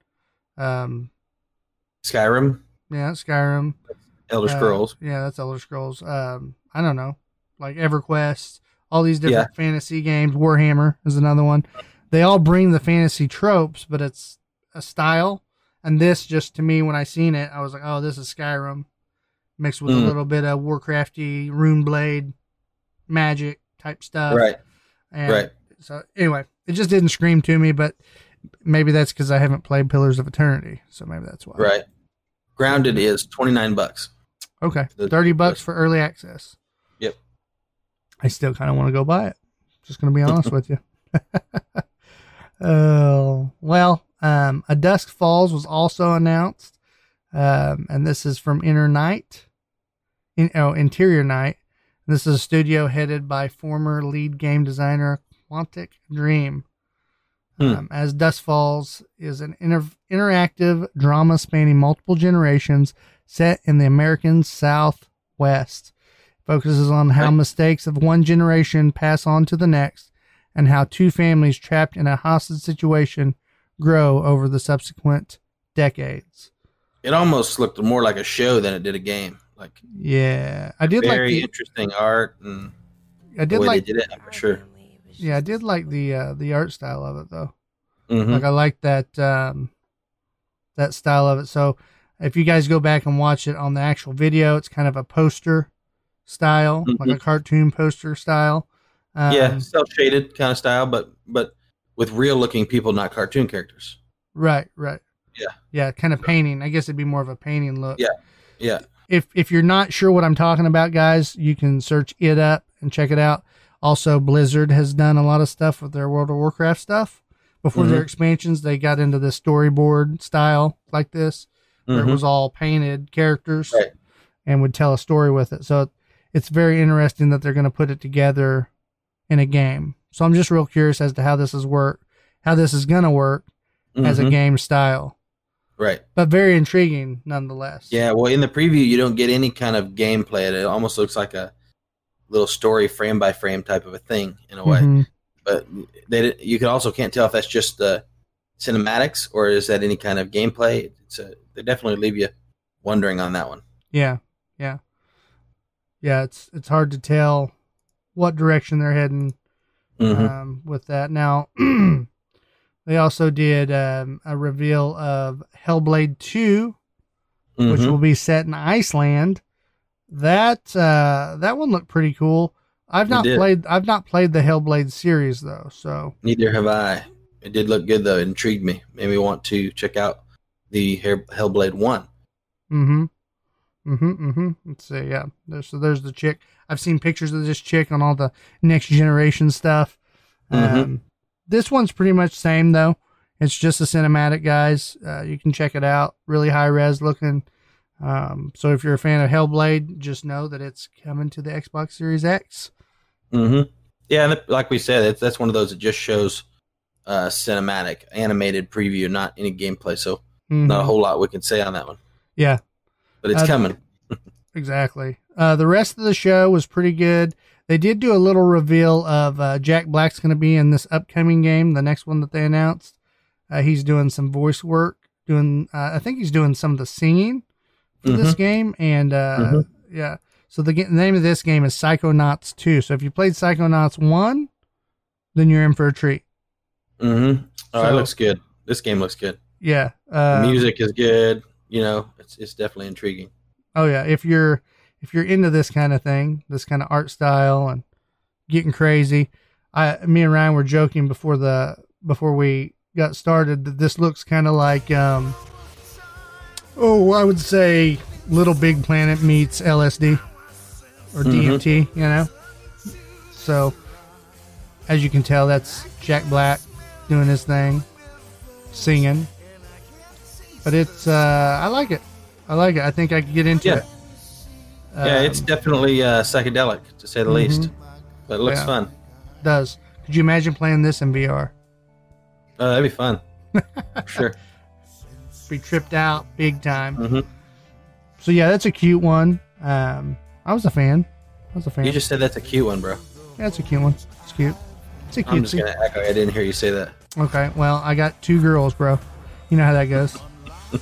Um, Skyrim, yeah, Skyrim. Elder Uh, Scrolls. yeah, that's Elder Scrolls. Um, I don't know, like EverQuest, all these different fantasy games. Warhammer is another one. They all bring the fantasy tropes, but it's a style. And this just to me, when I seen it, I was like, oh, this is Skyrim mixed with a Mm. little bit of Warcrafty, Rune Blade, magic type stuff. Right. And Right. So anyway, it just didn't scream to me, but maybe that's because I haven't played Pillars of Eternity, so maybe that's why. Right. Grounded is twenty nine bucks. Okay, thirty bucks for early access. Yep. I still kind of want to go buy it. Just gonna be honest <laughs> with you. <laughs> Oh well, um, As Dusk Falls was also announced, um, and this is from Inner Night, in, oh Interior Night. This is a studio headed by former lead game designer Quantic Dream. Hmm. Um, as Dusk Falls is an inter- interactive drama spanning multiple generations set in the American Southwest. Focuses on how mistakes of one generation pass on to the next and how two families trapped in a hostage situation grow over the subsequent decades. It almost looked more like a show than it did a game. Like Yeah, I did like very the interesting art and I the did way like they did it. For sure. yeah, I did like the uh, the art style of it though. hmm Like I like that um, that style of it. So if you guys go back and watch it on the actual video, it's kind of a poster style, like a cartoon poster style. Um, yeah, cel shaded kind of style, but but with real looking people, not cartoon characters. Right, right. Yeah. Yeah, kind of painting. I guess it'd be more of a painting look. Yeah. Yeah. If if you're not sure what I'm talking about, guys, you can search it up and check it out. Also, Blizzard has done a lot of stuff with their World of Warcraft stuff. Before their Mhm. expansions, they got into the storyboard style like this, where Mhm. it was all painted characters Right. and would tell a story with it. So it's very interesting that they're going to put it together in a game. So I'm just real curious as to how this is work, how this is going to work as a Mhm. game style, Right. but very intriguing nonetheless. Yeah. Well, in the preview, you don't get any kind of gameplay. It almost looks like a little story frame by frame type of a thing in a way. Mhm. But they you can also can't tell if that's just the cinematics or is that any kind of gameplay. It's a, they definitely leave you wondering on that one. Yeah, yeah, yeah. It's it's hard to tell what direction they're heading Mhm. um, with that. Now, <clears throat> they also did um, a reveal of Hellblade Two, which Mhm. will be set in Iceland. That uh, that one looked pretty cool. I've not played I've not played the Hellblade series though, so Neither have I. It did look good though. It intrigued me. Made me want to check out the Hellblade one. Mm-hmm. Mm-hmm. Mm-hmm. Let's see. Yeah. There's so there's the chick. I've seen pictures of this chick on all the next generation stuff. Mhm. Um, this one's pretty much same though. It's just a cinematic, guys. Uh, you can check it out. Really high res looking. Um, so if you're a fan of Hellblade, just know that it's coming to the Xbox Series X. hmm Yeah, and like we said, it's, that's one of those that just shows uh, cinematic, animated preview, not any gameplay. So Mhm. not a whole lot we can say on that one, Yeah. But it's Uh, coming. Exactly. Uh, the rest of the show was pretty good. They did do a little reveal of uh, Jack Black's going to be in this upcoming game, the next one that they announced. Uh, he's doing some voice work, doing. Uh, I think he's doing some of the singing for this Mhm. game, and uh, Mhm. yeah. So the, the name of this game is Psychonauts Two. So if you played Psychonauts One, then you're in for a treat. hmm Oh, So- it looks good. This game looks good. Yeah. Uh, music is good. You know, it's it's definitely intriguing. Oh yeah, if you're if you're into this kind of thing, this kind of art style and getting crazy, I me and Ryan were joking before the before we got started that this looks kind of like um oh I would say Little Big Planet meets LSD or. DMT, you know. So as you can tell, that's Jack Black doing his thing, singing. But it's uh I like it. I like it. I think I could get into Yeah. it. yeah, it's Um, definitely uh, psychedelic to say the least, Mhm. but it looks Yeah. fun. does. Could you imagine playing this in VR? Oh, that'd be fun. <laughs> Sure. Be tripped out big time. hmm So yeah, that's a cute one. Um, I was a fan. I was a fan. You just said that's a cute one, bro. yeah, it's a cute one. It's cute. It's a I'm cute. just gonna like I didn't hear you say that. Okay, well, I got two girls, bro. You know how that goes.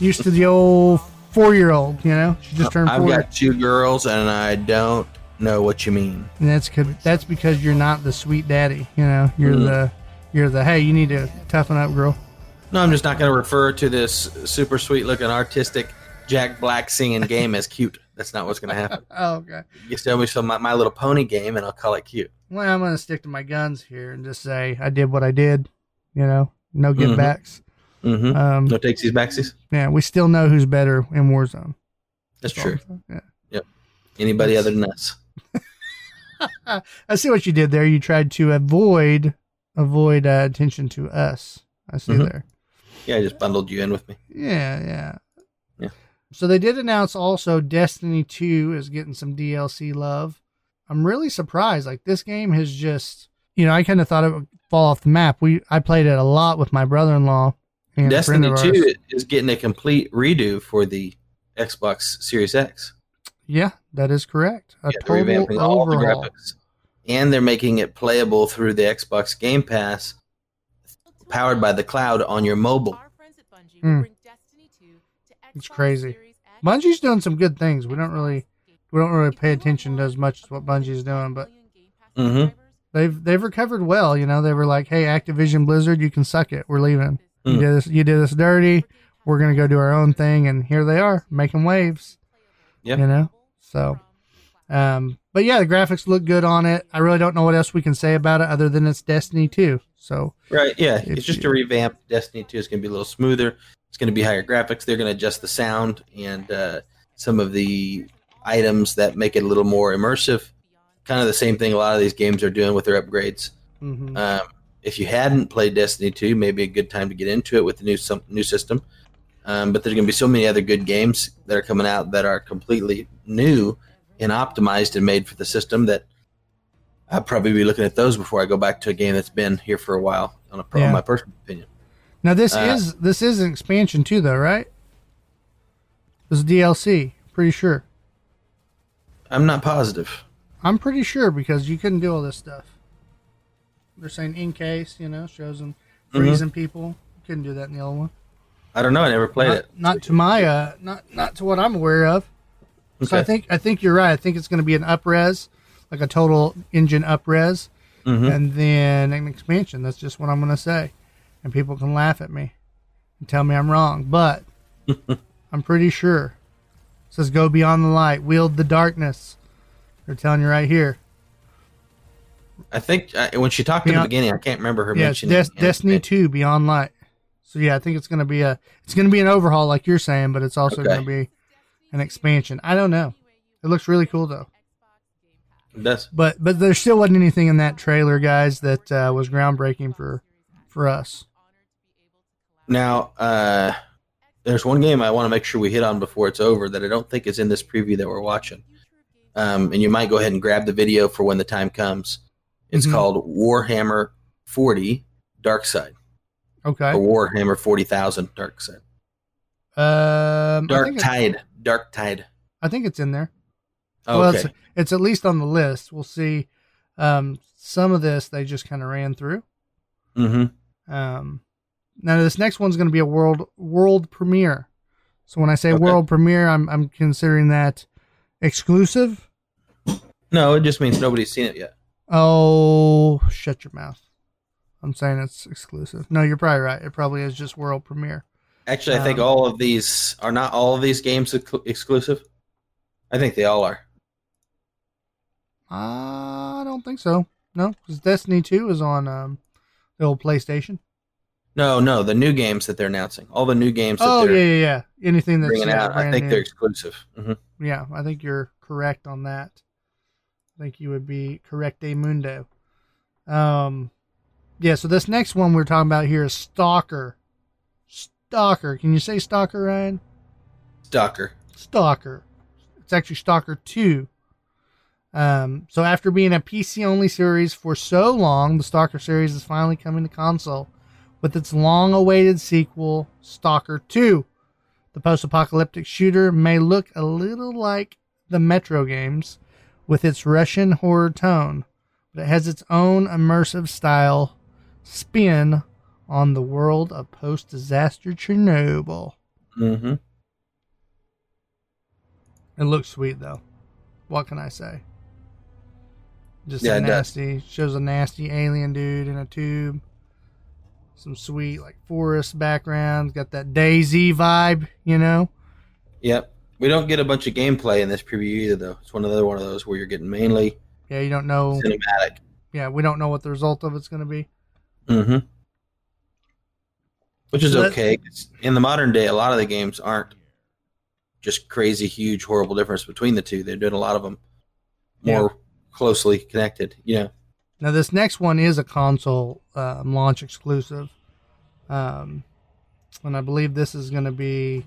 Used to the old four-year-old. You know, she just turned I've four, got two girls, and I don't know what you mean. and that's 'cause- that's because you're not the sweet daddy. You know, you're Mhm. the You're the hey, you need to toughen up, girl. No, I'm just not going to refer to this super sweet looking artistic Jack Black singing game as cute. That's not what's going to happen. <laughs> Oh, okay. You tell me some my, my Little Pony game, and I'll call it cute. Well, I'm gonna stick to my guns here and just say I did what I did. You know, no give Mhm. backs. Mm-hmm. Um, no takesies backsies. yeah, we still know who's better in Warzone. That's true. Yeah. Anybody other than us? <laughs> I see what you did there. You tried to avoid avoid uh, attention to us. I see Mhm. there. Yeah, I just bundled you in with me. Yeah, yeah. Yeah. So they did announce also Destiny 2 is getting some DLC love. I'm really surprised. Like this game has just, you know, I kind of thought it would fall off the map. We I played it a lot with my brother-in-law and Destiny Two is getting a complete redo for the Xbox Series X. Yeah, that is correct. A Yeah, they're total revamping all the graphics, and they're making it playable through the Xbox Game Pass, powered by the cloud on your mobile. Hmm. It's crazy. Bungie's doing some good things. We don't really we don't really pay attention to as much as what Bungie's doing, but Mhm. they've they've recovered well. You know, they were like, "Hey, Activision Blizzard, you can suck it. We're leaving. You Mm. did this. You did us dirty. We're gonna go do our own thing." And here they are, making waves. Yeah, You know, so. Um, but yeah, the graphics look good on it. I really don't know what else we can say about it other than it's Destiny 2. So Right? Yeah, it's just you- a revamp. Destiny Two is going to be a little smoother. It's going to be higher graphics. They're going to adjust the sound and uh, some of the items that make it a little more immersive. Kind of the same thing a lot of these games are doing with their upgrades. mhm. Um, if you hadn't played Destiny 2, maybe a good time to get into it with the new some, new system. Um, but there's going to be so many other good games that are coming out that are completely new and optimized and made for the system that I'll probably be looking at those before I go back to a game that's been here for a while. On, a, Yeah. on my personal opinion, now this uh, is this is an expansion too, though, right? This is DLC. Pretty sure. I'm not positive. I'm pretty sure because you couldn't do all this stuff. They're saying in case, you know, shows them Mm-hmm. freezing people. Couldn't do that in the other one. I don't know. I never played not, it. not to my uh, not not to what I'm aware of. So I think I think you're right. I think it's going to be an upres, like a total engine upres, Mhm. and then an expansion. That's just what I'm going to say, and people can laugh at me and tell me I'm wrong, but <laughs> I'm pretty sure. It says go beyond the light, wield the darkness. They're telling you right here. I think uh, when she talked in the beginning, I can't remember her Yeah, mentioning Des- Destiny Two Beyond Light. So yeah, I think it's gonna be a it's gonna be an overhaul like you're saying, but it's also Okay. gonna be an expansion. I don't know. It looks really cool though. It does. But but there still wasn't anything in that trailer, guys, that uh, was groundbreaking for for us. Now, uh, there's one game I want to make sure we hit on before it's over that I don't think is in this preview that we're watching. Um, and you might go ahead and grab the video for when the time comes. It's Mhm. called Warhammer 40 Dark Side Okay. or Warhammer 40,000 Dark Side. Um, Dark Tide. Dark Tide. I think it's in there. Okay. Well, it's, it's at least on the list. We'll see. Um, some of this they just kind of ran through. mm-hmm. Um, now this next one's going to be a world world premiere. So when I say Okay. world premiere, I'm I'm considering that exclusive. No, it just means nobody's seen it yet. Oh, shut your mouth. I'm saying it's exclusive. No, you're probably right. It probably is just world premiere. Actually, I think Um, all of these are not all of these games ex- exclusive. I think they all are. I don't think so. No, because Destiny 2 is on um, the old PlayStation. No, no, the new games that they're announcing, all the new games that Oh yeah, yeah, yeah. Anything that's bringing out, I think new. they're exclusive. hmm Yeah, I think you're correct on that. I think you would be correct, a mundo. Um, yeah. So this next one we're talking about here is Stalker. Stalker. Can you say Stalker, Ryan? Stalker. Stalker. It's actually Stalker Two. Um, so after being a PC only series for so long, the Stalker series is finally coming to console with its long awaited sequel, Stalker 2. The post apocalyptic shooter may look a little like the Metro games with its Russian horror tone, but it has its own immersive style spin on the world of post disaster Chernobyl. Mm-hmm. It looks sweet though. What can I say? Just Yeah, a does. nasty shows a nasty alien dude in a tube. some sweet like forest backgrounds. Got that DayZ vibe, you know. Yep. We don't get a bunch of gameplay in this preview either, though. It's one another one of those where you're getting mainly Yeah, you don't know. cinematic. Yeah, we don't know what the result of it's going to be. Mm-hmm. Which is So okay. In the modern day, a lot of the games aren't just crazy, huge, horrible difference between the two. They're doing a lot of them more closely connected. You know. Now, this next one is a console um, launch exclusive. Um, and I believe this is going to be,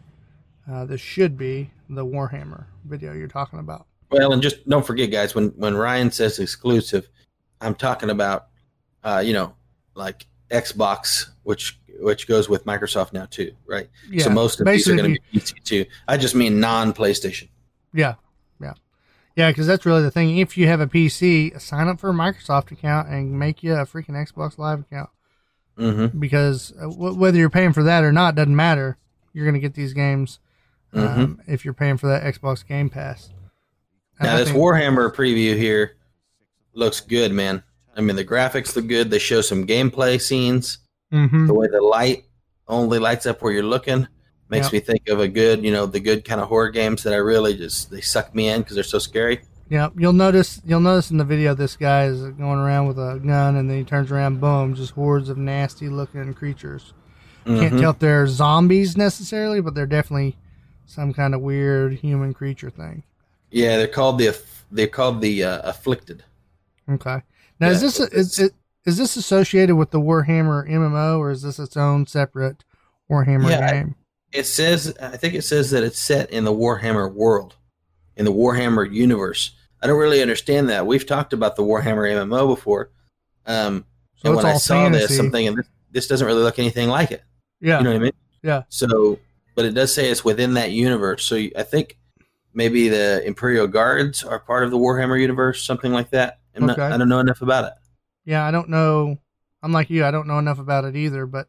uh, this should be the Warhammer video you're talking about. Well, and just don't forget, guys, when when Ryan says exclusive, I'm talking about, uh, you know, like Xbox, which which goes with Microsoft now too, right? Yeah, so most of these are going to be PC too. I just mean non PlayStation. Yeah, yeah, yeah. Because that's really the thing. If you have a PC, sign up for a Microsoft account and make you a freaking Xbox Live account. Mm-hmm. Because uh, w- whether you're paying for that or not doesn't matter. You're going to get these games um, if you're paying for that Xbox Game Pass. And Now I this think- Warhammer preview here looks good, man. I mean, the graphics look good. They show some gameplay scenes. Mhm. The way the light only lights up where you're looking makes Yep. me think of a good, you know, the good kind of horror games that I really just they suck me in because they're so scary. Yeah, you'll notice. You'll notice in the video this guy is going around with a gun, and then he turns around, boom, just hordes of nasty-looking creatures. Can't Mhm. tell if they're zombies necessarily, but they're definitely some kind of weird human creature thing. Yeah, they're called the they're called the uh, afflicted. Okay. Now, is this is it is this associated with the Warhammer MMO, or is this its own separate Warhammer Yeah, I- game? It says I think it says that it's set in the Warhammer world, in the Warhammer universe. I don't really understand that. We've talked about the Warhammer MMO before. Um, So and when I saw this, fantasy. I'm thinking this, this doesn't really look anything like it. yeah. You know what I mean? Yeah. So, but it does say it's within that universe. So I think maybe the Imperial Guards are part of the Warhammer universe, something like that. I'm not, Okay. I don't know enough about it. Yeah, I don't know. I'm like you. I don't know enough about it either, but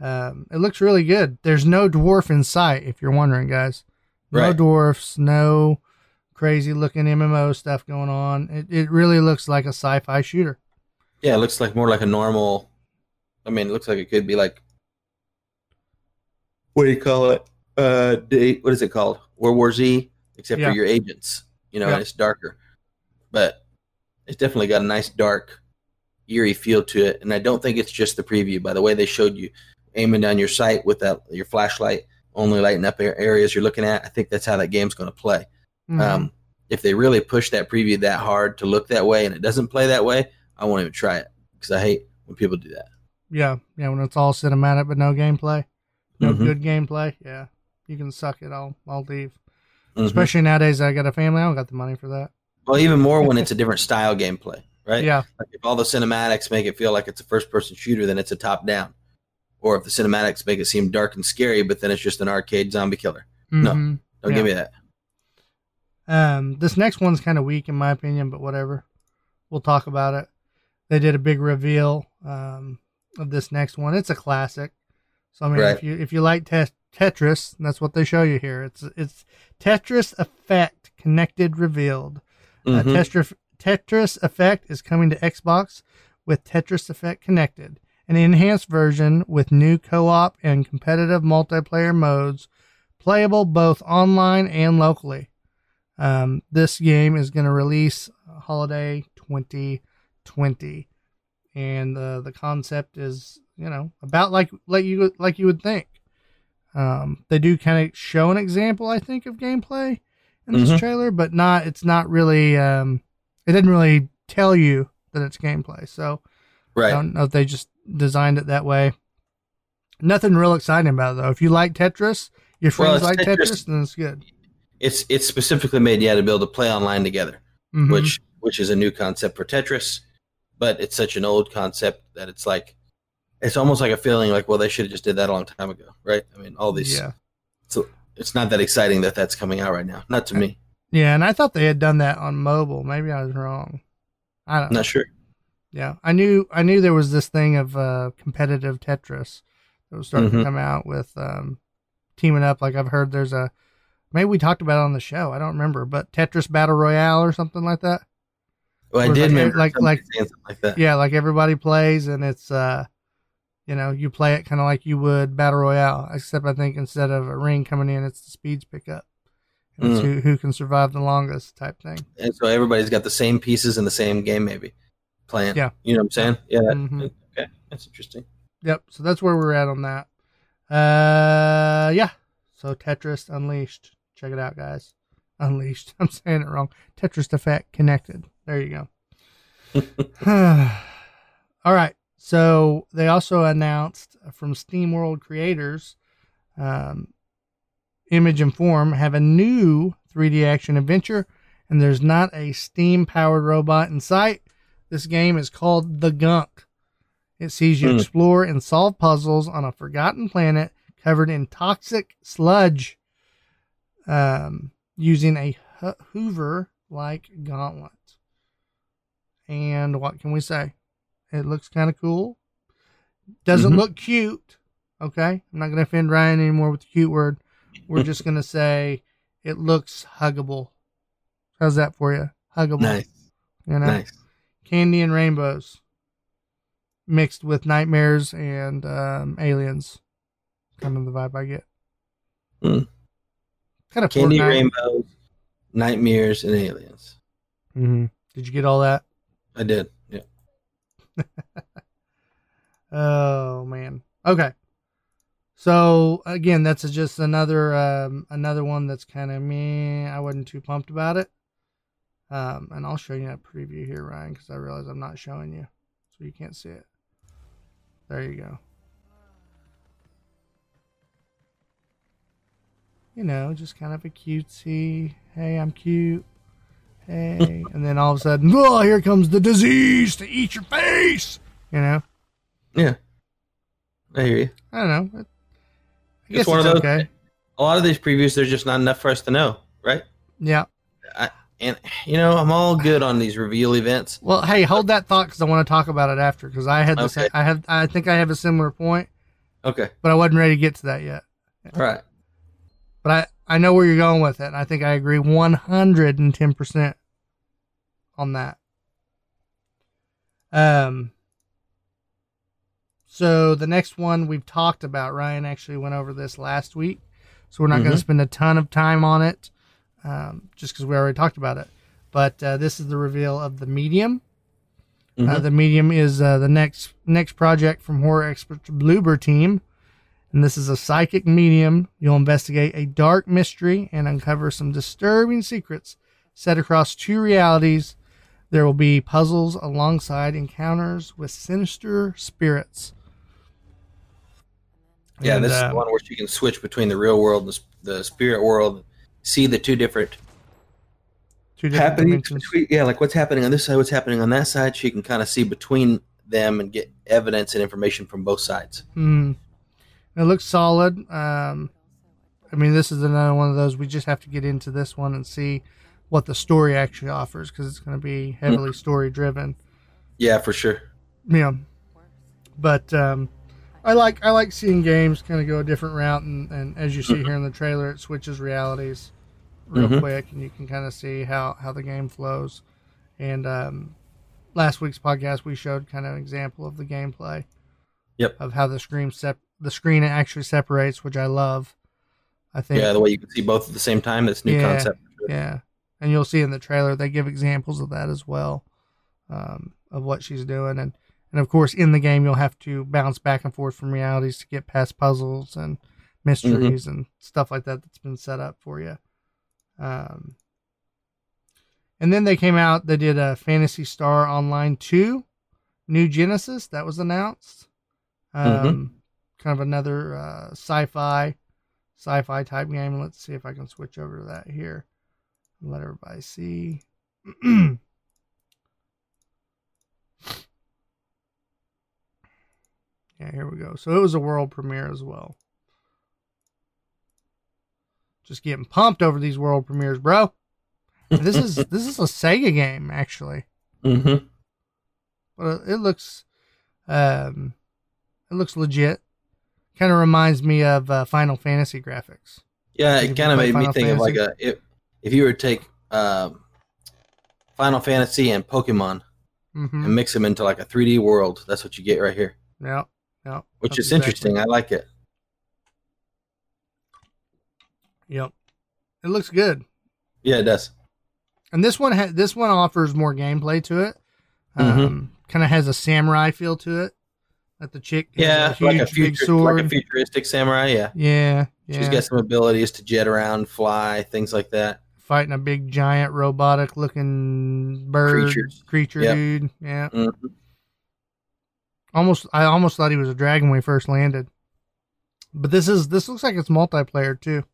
um, it looks really good. There's no dwarf in sight, if you're wondering, guys. No Right. dwarfs. No crazy looking MMO stuff going on. It it really looks like a sci-fi shooter. Yeah, it looks like more like a normal. I mean, it looks like it could be like what do you call it? Uh, day, what is it called? World War Z, except Yeah. for your agents. You know, Yeah. and it's darker, but it's definitely got a nice dark, eerie feel to it. And I don't think it's just the preview. By the way, they showed you aiming down your sight with that your flashlight only lighting up areas you're looking at. I think that's how that game's going to play. Mhm. Um, if they really push that preview that hard to look that way and it doesn't play that way, I won't even try it because I hate when people do that. yeah, yeah. When it's all cinematic but no gameplay, no Mhm. good gameplay. Yeah, you can suck it. I'll I'll leave. Mhm. Especially nowadays, I got a family. I don't got the money for that. Well, even more when it's a different style gameplay, right? Yeah, Like if all the cinematics make it feel like it's a first person shooter, then it's a top down. Or if the cinematics make it seem dark and scary, but then it's just an arcade zombie killer. No. Mhm. Don't Yeah. give me that. Um, this next one's kind of weak in my opinion, but whatever. We'll talk about it. They did a big reveal um, of this next one. It's a classic. So I mean, Right. if you if you like te- Tetris, that's what they show you here. It's it's Tetris Effect Connected revealed. Uh, Mhm. Tetris Tetris Effect is coming to Xbox with Tetris Effect Connected, an enhanced version with new co-op and competitive multiplayer modes, playable both online and locally. Um, this game is going to release holiday 2020, and uh, the concept is you know about like like you like you would think. Um, they do kind of show an example, I think, of gameplay in this Mhm. trailer, but not. It's not really. Um, it didn't really tell you that it's gameplay, so I don't know if they just designed it that way. Nothing real exciting about it though. If you like Tetris, your friends it's like Tetris, Tetris- then it's good. It's it's specifically made yeah to be able to play online together, Mhm. which which is a new concept for Tetris, but it's such an old concept that it's like it's almost like a feeling like well they should have just did that a long time ago, right? I mean all these yeah, so it's not that exciting that that's coming out right now. Not to me. yeah, and I thought they had done that on mobile. Maybe I was wrong. I don't. I'm know. not sure. Yeah, I knew I knew there was this thing of uh, competitive Tetris that was starting to Mhm. come out with um, teaming up. Like I've heard there's a maybe we talked about it on the show. I don't remember, but Tetris Battle Royale or something like that. Well, I did like- like- like- like that. Yeah, like everybody plays and it's uh, You know, you play it kind of like you would battle royale, except I think instead of a ring coming in, it's the speeds pick up. It's Mm. who who can survive the longest type thing. And so everybody's got the same pieces in the same game, maybe playing. Yeah. You know what I'm saying? Yeah. Mhm. Okay. That's interesting. Yep. So that's where we're at on that. Uh, yeah. So Tetris Unleashed. Check it out, guys. Unleashed. <laughs> I'm saying it wrong. Tetris Effect Connected. There you go. <sighs> All right. So they also announced from SteamWorld creators, um, Image and Form have a new 3D action adventure, and there's not a Steam powered robot in sight. This game is called The Gunk. It sees you Hmm. explore and solve puzzles on a forgotten planet covered in toxic sludge um, using a Hoover like gauntlet. And what can we say? It looks kind of cool. Doesn't Mhm. look cute. Okay. I'm not going to offend Ryan anymore with the cute word. We're just going <laughs> to say it looks huggable. How's that for you? Huggable. Nice. You know? Nice. candy and rainbows mixed with nightmares and um, aliens. Kind of the vibe I get. Hmm. Kind of Candy rainbows, nightmares, and aliens. Mhm. Did you get all that? I did. Yeah. <laughs> Oh man. Okay. So again, that's just another um, another one that's kind of me. I wasn't too pumped about it. Um, and I'll show you a preview here, Ryan, because I realize I'm not showing you, so you can't see it. There you go. You know, just kind of a cutesy. Hey, I'm cute. Hey, <laughs> and then all of a sudden, oh, here comes the disease to eat your face. You know. Yeah. I hear you. I don't know. I It's guess one it's of those- okay. A lot of these previews, there's just not enough for us to know, right? Yeah. And you know, I'm all good on these reveal events. Well, hey, hold that thought because I want to talk about it after. Because I had this. Okay. I have. I think I have a similar point, Okay. but I wasn't ready to get to that yet. All right. But I I know where you're going with it. And I think I agree 110 percent on that. Um. So the next one we've talked about, Ryan actually went over this last week, so we're not going to spend a ton of time on it, um, just because we already talked about it. But uh, this is the reveal of the medium. Uh, Mhm. the medium is uh, the next next project from horror expert Bloober team, and this is a psychic medium. You'll investigate a dark mystery and uncover some disturbing secrets set across two realities. There will be puzzles alongside encounters with sinister spirits. Yeah, And, this is uh, the one where you can switch between the real world and the, spirit world, see the two different two different happenings. dimensions. Between, yeah, like what's happening on this side, what's happening on that side. She can kind of see between them and get evidence and information from both sides. Hmm. It looks solid. Um, I mean, this is another one of those we just have to get into this one and see what the story actually offers because it's going to be heavily story driven. Yeah, for sure. Yeah, but um, I like I like seeing games kind of go a different route, and, and as you see here in the trailer, it switches realities real Mhm. quick, and you can kind of see how how the game flows. And um, last week's podcast, we showed kind of an example of the gameplay. Yep. Of how the screen sep- the screen actually separates, which I love. I think Yeah, the way you can see both at the same time. That's new Yeah. concept. yeah, and you'll see in the trailer they give examples of that as well, um, of what she's doing, and and of course in the game you'll have to bounce back and forth from realities to get past puzzles and mysteries and stuff like that that's been set up for you. Um, and then they came out. They did a Phantasy Star Online two, New Genesis that was announced. Um, Mhm. Kind of another uh, sci-fi, sci-fi type game. Let's see if I can switch over to that here. Let everybody see. <clears throat> yeah, here we go. So it was a world premiere as well. Just getting pumped over these world premieres, bro. This is <laughs> this is a Sega game actually, Mm-hmm. but it looks, um, it looks legit. Kind of reminds me of uh, Final Fantasy graphics. Yeah, it kind of made me Final think of like a if if you were to take um, Final Fantasy and Pokemon Mm-hmm. and mix them into like a 3D world. That's what you get right here. Yeah, Yeah, which is exactly- interesting. I like it. Yep, it looks good. Yeah, it does. And this one ha- this one offers more gameplay to it. Mm-hmm. Um, kind of has a samurai feel to it. That the chick Yeah, a huge like a big future, like a futuristic samurai. Yeah, yeah, yeah. she's got some abilities to jet around, fly, things like that. fighting a big giant robotic looking bird Creatures. creature Yep. dude. Yeah. Mhm. Almost I almost thought he was a dragon when he first landed. But this is this looks like it's multiplayer too.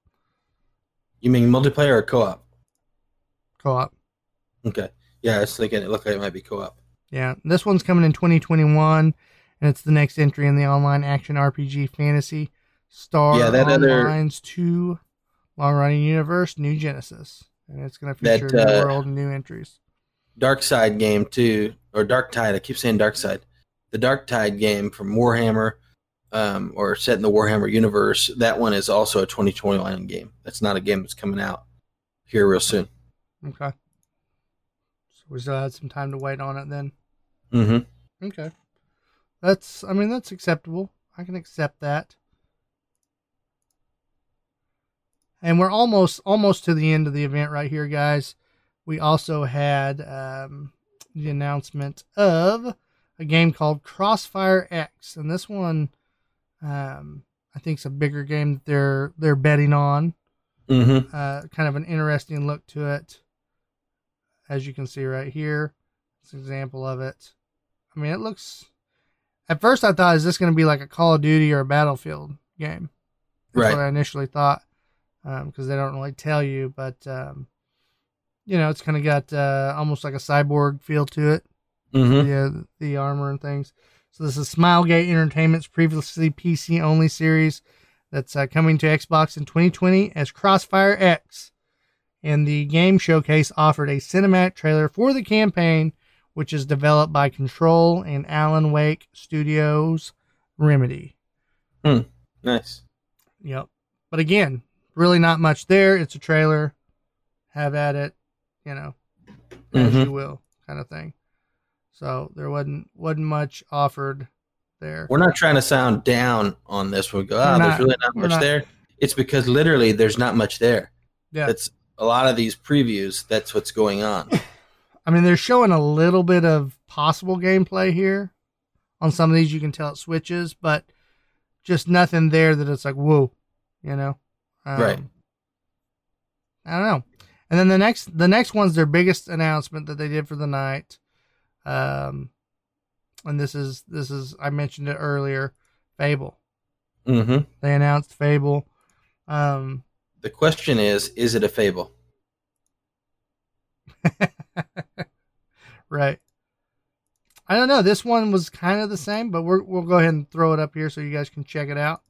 You mean multiplayer or co-op? Co-op. Okay. Yeah, I was thinking it looked like it might be co-op. Yeah. This one's coming in 2021 and it's the next entry in the online action RPG Phantasy Star Yeah, that other- Online's 2 long running universe, New Genesis. And it's going to That, feature a new uh, world and new entries. Dark Side game too, or Dark Tide. I keep saying Dark Side. The Dark Tide game from Warhammer, um, or set in the Warhammer universe. That one is also a 2021 game. That's not a game that's coming out here real soon. Okay. So we still had some time to wait on it then. Mm-hmm. Okay. That's I mean that's acceptable. I can accept that. And we're almost almost to the end of the event right here, guys. We also had um, the announcement of a game called Crossfire X, and this one um, I think is a bigger game that they're they're betting on. Mm-hmm. Uh, kind of an interesting look to it, as you can see right here. It's an example of it. I mean, it looks. At first, I thought, is this going to be like a Call of Duty or a Battlefield game? That's Right. what I initially thought, because they don't really tell you. But um, you know, it's kind of got uh, almost like a cyborg feel to it. Mm-hmm. Yeah, the armor and things. So this is Smilegate Entertainment's previously PC only series that's uh, coming to Xbox in 2020 as Crossfire X. And the game showcase offered a cinematic trailer for the campaign, which is developed by Control and Alan Wake Studios Remedy. Hmm. Nice. Yep. But again, really not much there. It's a trailer. Have at it, you know, as Mhm. you will, kind of thing. So there wasn't wasn't much offered there. We're not trying to sound down on this. We go, ah, We're there's really not much not. there. It's because literally there's not much there. Yeah. That's a lot of these previews. That's what's going on. <laughs> I mean, they're showing a little bit of possible gameplay here. On some of these, you can tell it switches, but just nothing there that it's like, whoa, you know? Um, Right. I don't know. And then the next, the next one's their biggest announcement that they did for the night. Um, and this is this is I mentioned it earlier, Fable. Mm-hmm. They announced Fable. Um, The question is, is it a fable? <laughs> right. I don't know. This one was kind of the same, but we're, we'll go ahead and throw it up here so you guys can check it out.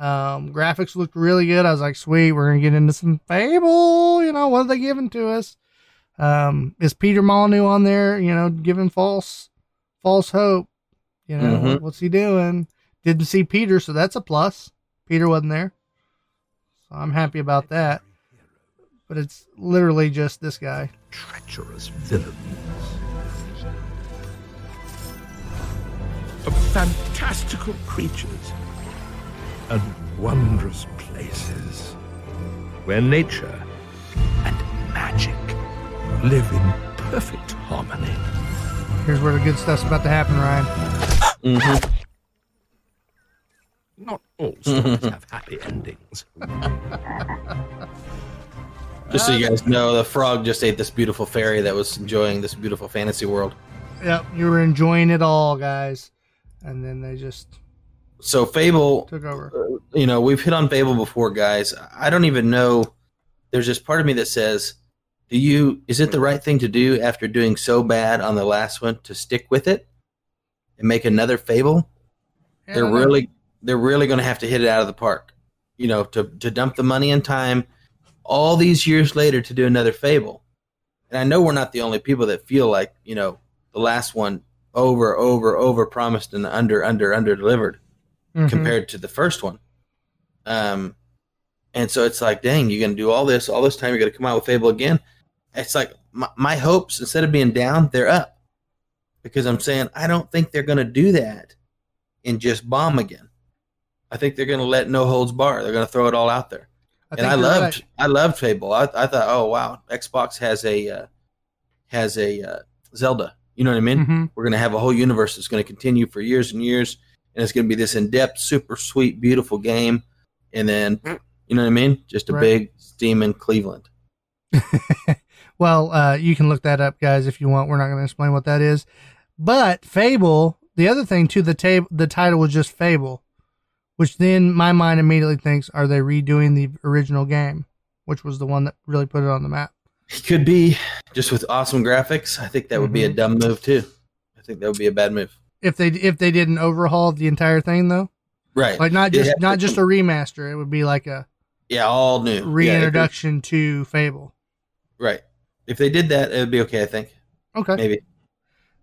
Um, graphics looked really good. I was like, sweet, we're gonna get into some Fable. You know, what are they giving to us? Um, is Peter Molyneux on there? You know, giving false, false hope. You know, Mhm. what's he doing? Didn't see Peter, so that's a plus. Peter wasn't there, so I'm happy about that. But it's literally just this guy. treacherous villains. Of fantastical creatures and wondrous places where nature and magic live in perfect harmony. Here's where the good stuff's about to happen, Ryan. Mm-hmm. Not all stories <laughs> have happy endings. <laughs> Just so you guys know, the frog just ate this beautiful fairy that was enjoying this beautiful fantasy world. Yep, you were enjoying it all, guys, and then they just So Fable, took over. uh, you know, we've hit on Fable before, guys. I don't even know. There's this part of me that says, "Do you? Is it the right thing to do after doing so bad on the last one to stick with it and make another Fable?" Yeah, they're know. really they're really going to have to hit it out of the park you know to to dump the money and time all these years later to do another fable and i know we're not the only people that feel like you know the last one over over over promised and under under under delivered Mhm. compared to the first one um and so it's like dang you're going to do all this all this time you're going to come out with fable again it's like my, my hopes instead of being down they're up because i'm saying i don't think they're going to do that and just bomb again. I think they're going to let no holds bar. They're going to throw it all out there. I and I loved right. I loved Fable. I, I thought, oh wow, Xbox has a uh, has a uh, Zelda. You know what I mean? Mhm. We're going to have a whole universe that's going to continue for years and years, and it's going to be this in depth, super sweet, beautiful game. And then, you know what I mean? Just a Right. big steam in Cleveland. <laughs> Well, uh, you can look that up, guys, if you want. We're not going to explain what that is. But Fable, the other thing too, the tab- the title was just Fable, which then my mind immediately thinks, are they redoing the original game, which was the one that really put it on the map? It could be just with awesome graphics. I think that would be a Mhm. dumb move too. I think that would be a bad move. If they if they didn't overhaul the entire thing though, Right. like not just had- not just a remaster, it would be like a yeah, all new Yeah, reintroduction to Fable. right. If they did that, it would be okay. I think Okay, maybe.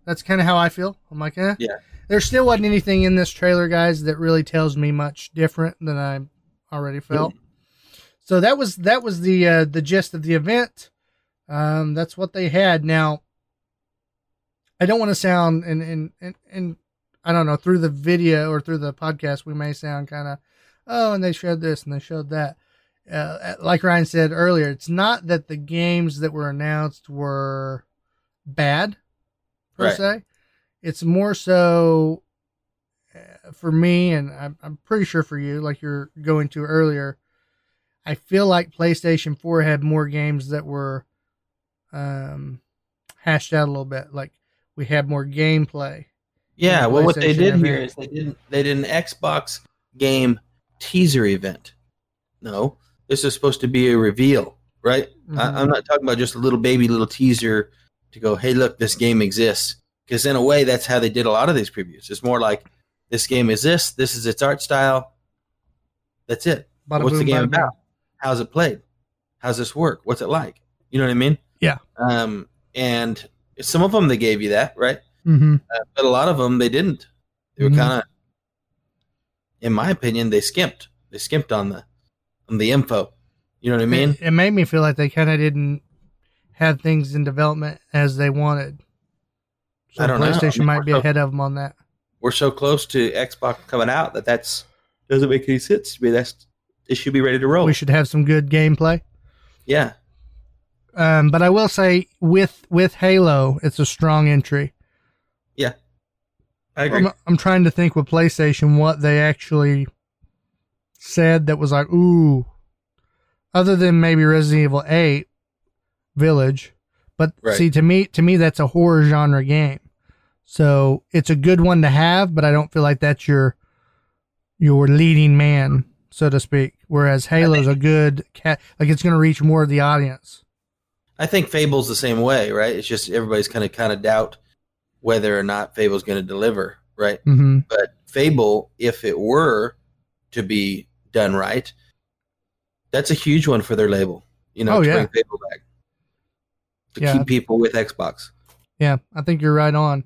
that's kind of how I feel. I'm like, eh. Yeah. There still wasn't anything in this trailer, guys, that really tells me much different than I already felt. So that was that was the uh, the gist of the event. Um, that's what they had. Now, I don't want to sound and and and, and I don't know through the video or through the podcast we may sound kind of oh and they showed this and they showed that. Uh, like Ryan said earlier, it's not that the games that were announced were bad per Right. se. It's more so uh, for me, and I'm, I'm pretty sure for you, like you're going to earlier. I feel like PlayStation 4 had more games that were um, hashed out a little bit. Like we had more gameplay. Yeah, well, what they did here is they didn't they did an Xbox game teaser event. No, this is supposed to be a reveal, right? Mhm. I, I'm not talking about just a little baby little teaser to go, hey, look, this game exists. Because in a way, that's how they did a lot of these previews. It's more like this game is this, this is its art style. That's it. Bada What's the game boom. about? How's it played? How's this work? What's it like? You know what I mean? Yeah. Um, and some of them they gave you that, right? Mm-hmm. Uh, but a lot of them they didn't. They were Mhm. kind of, in my opinion, they skimped. They skimped on the on the info. You know what I mean? It, it made me feel like they kind of didn't have things in development as they wanted. So I don't know. I PlayStation mean, might be so- ahead of them on that. We're so close to Xbox coming out that that's doesn't make any sense to me. That's it should be ready to roll. We should have some good gameplay. yeah, Um, but I will say with with Halo, it's a strong entry. yeah. I agree. I'm, I'm trying to think with PlayStation what they actually said that was like, ooh, other than maybe Resident Evil 8 Village. But Right. see, to me, to me, that's a horror genre game. So it's a good one to have, but I don't feel like that's your your leading man, so to speak. Whereas Halo's a good cat, like it's going to reach more of the audience. I think Fable's the same way, right? It's just everybody's kind of kind of doubt whether or not Fable's going to deliver, right? hmm But Fable, if it were to be done right, that's a huge one for their label. You know, Oh, to yeah. bring Fable back to Yeah. keep people with Xbox. Yeah, I think you're right on.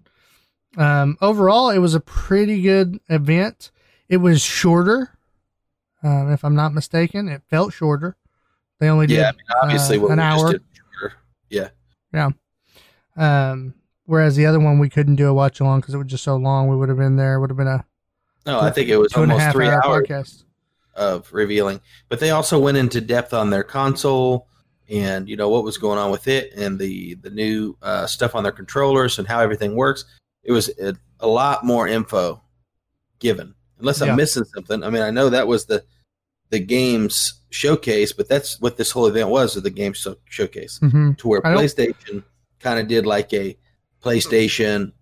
Um, overall, it was a pretty good event. It was shorter, um, if I'm not mistaken. It felt shorter. They only did Yeah, I mean, obviously, uh, an hour. Did was shorter. Yeah, Yeah. Um, whereas the other one we couldn't do a watch along because it was just so long. We would have been there. It would have been a no, I think it was two almost half three hour hours podcast. of revealing. But they also went into depth on their console and you know what was going on with it and the the new uh, stuff on their controllers and how everything works. It was a, a lot more info given. Unless I'm Yeah. missing something. I mean, I know that was the the games showcase, but that's what this whole event was, was the game show- showcase. hmm To where PlayStation kind of did like a PlayStation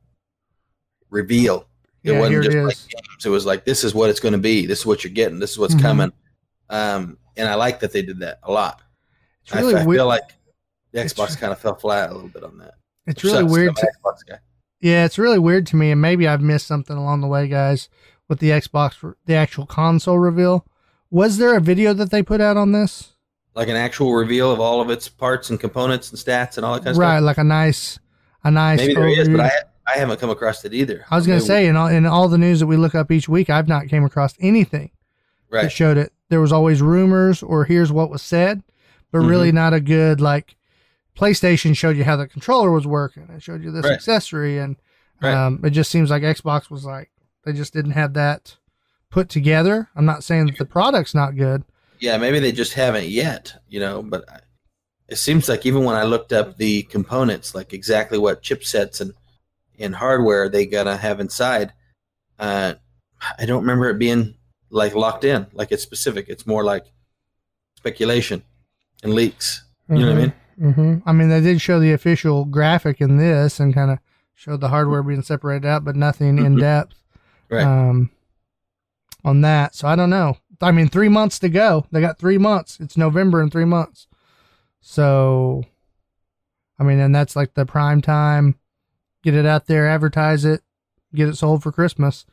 reveal. It Yeah, wasn't just is. like games. It was like this is what it's going to be. This is what you're getting. This is what's Mhm. coming. Um, and I like that they did that a lot. It's really I, I weird. feel like the Xbox kind of fell flat a little bit on that. It's really sucks, weird. To, yeah, it's really weird to me, and maybe I've missed something along the way, guys, with the Xbox, the actual console reveal. Was there a video that they put out on this? Like an actual reveal of all of its parts and components and stats and all that kind of right, stuff. Right, like a nice, a nice. Maybe there is, overview. but I I haven't come across it either. I was going to say, in all, in all the news that we look up each week, I've not came across anything that right. showed it. There was always rumors or here's what was said, but Mm-hmm. really not a good like. PlayStation showed you how the controller was working. It showed you this Right. accessory, and Right. um, it just seems like Xbox was like, They just didn't have that put together. I'm not saying that the product's not good. Yeah, maybe they just haven't yet, you know. But I- it seems like even when I looked up the components, like exactly what chipsets and and hardware they gotta have inside, uh, I don't remember it being like locked in, like it's specific. It's more like speculation and leaks. You know what I mean? hmm I mean, they did show the official graphic in this and kind of showed the hardware being separated out, but nothing in depth Right. um, on that. So I don't know. I mean, three months to go. They got three months. It's November in three months. So, I mean, and that's like the prime time. Get it out there, advertise it, get it sold for Christmas.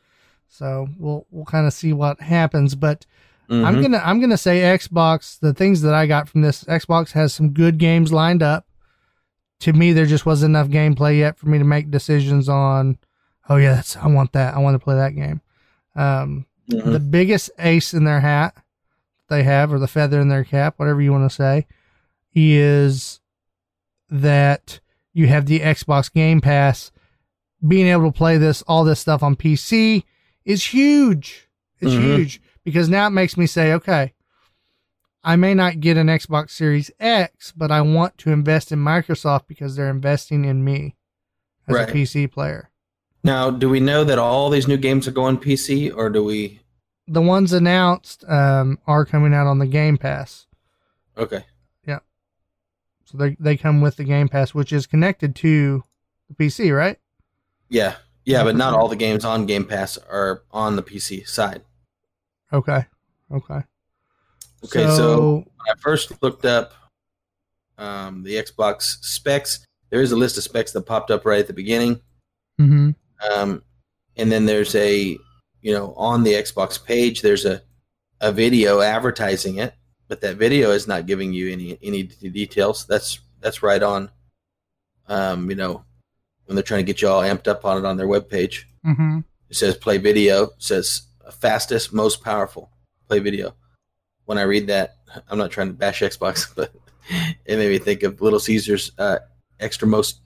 So we'll we'll kind of see what happens, but I'm Mhm. gonna I'm gonna say Xbox. The things that I got from this Xbox has some good games lined up. To me, there just wasn't enough gameplay yet for me to make decisions on. Oh yeah, that's I want that. I want to play that game. Um, Mhm. The biggest ace in their hat they have, or the feather in their cap, whatever you want to say, is that you have the Xbox Game Pass. Being able to play this, all this stuff on PC is huge. It's Mhm. huge because now it makes me say, okay, I may not get an Xbox Series X, but I want to invest in Microsoft because they're investing in me as Right. a PC player. Now, do we know that all these new games are going PC, or do we? The ones announced um, are coming out on the Game Pass. Okay. Yeah. So they they come with the Game Pass, which is connected to the PC, right? Yeah, yeah, but not all the games on Game Pass are on the PC side. Okay. Okay. Okay, so, when I first looked up um, the Xbox specs, there is a list of specs that popped up right at the beginning, hmm um, and then there's a you know on the Xbox page there's a a video advertising it, but that video is not giving you any any details. That's that's right on, um, you know, when they're trying to get you all amped up on it on their webpage. hmm It says play video. It says fastest, most powerful. Play video. When I read that, I'm not trying to bash Xbox, <laughs> but it made me think of Little Caesars uh, extra most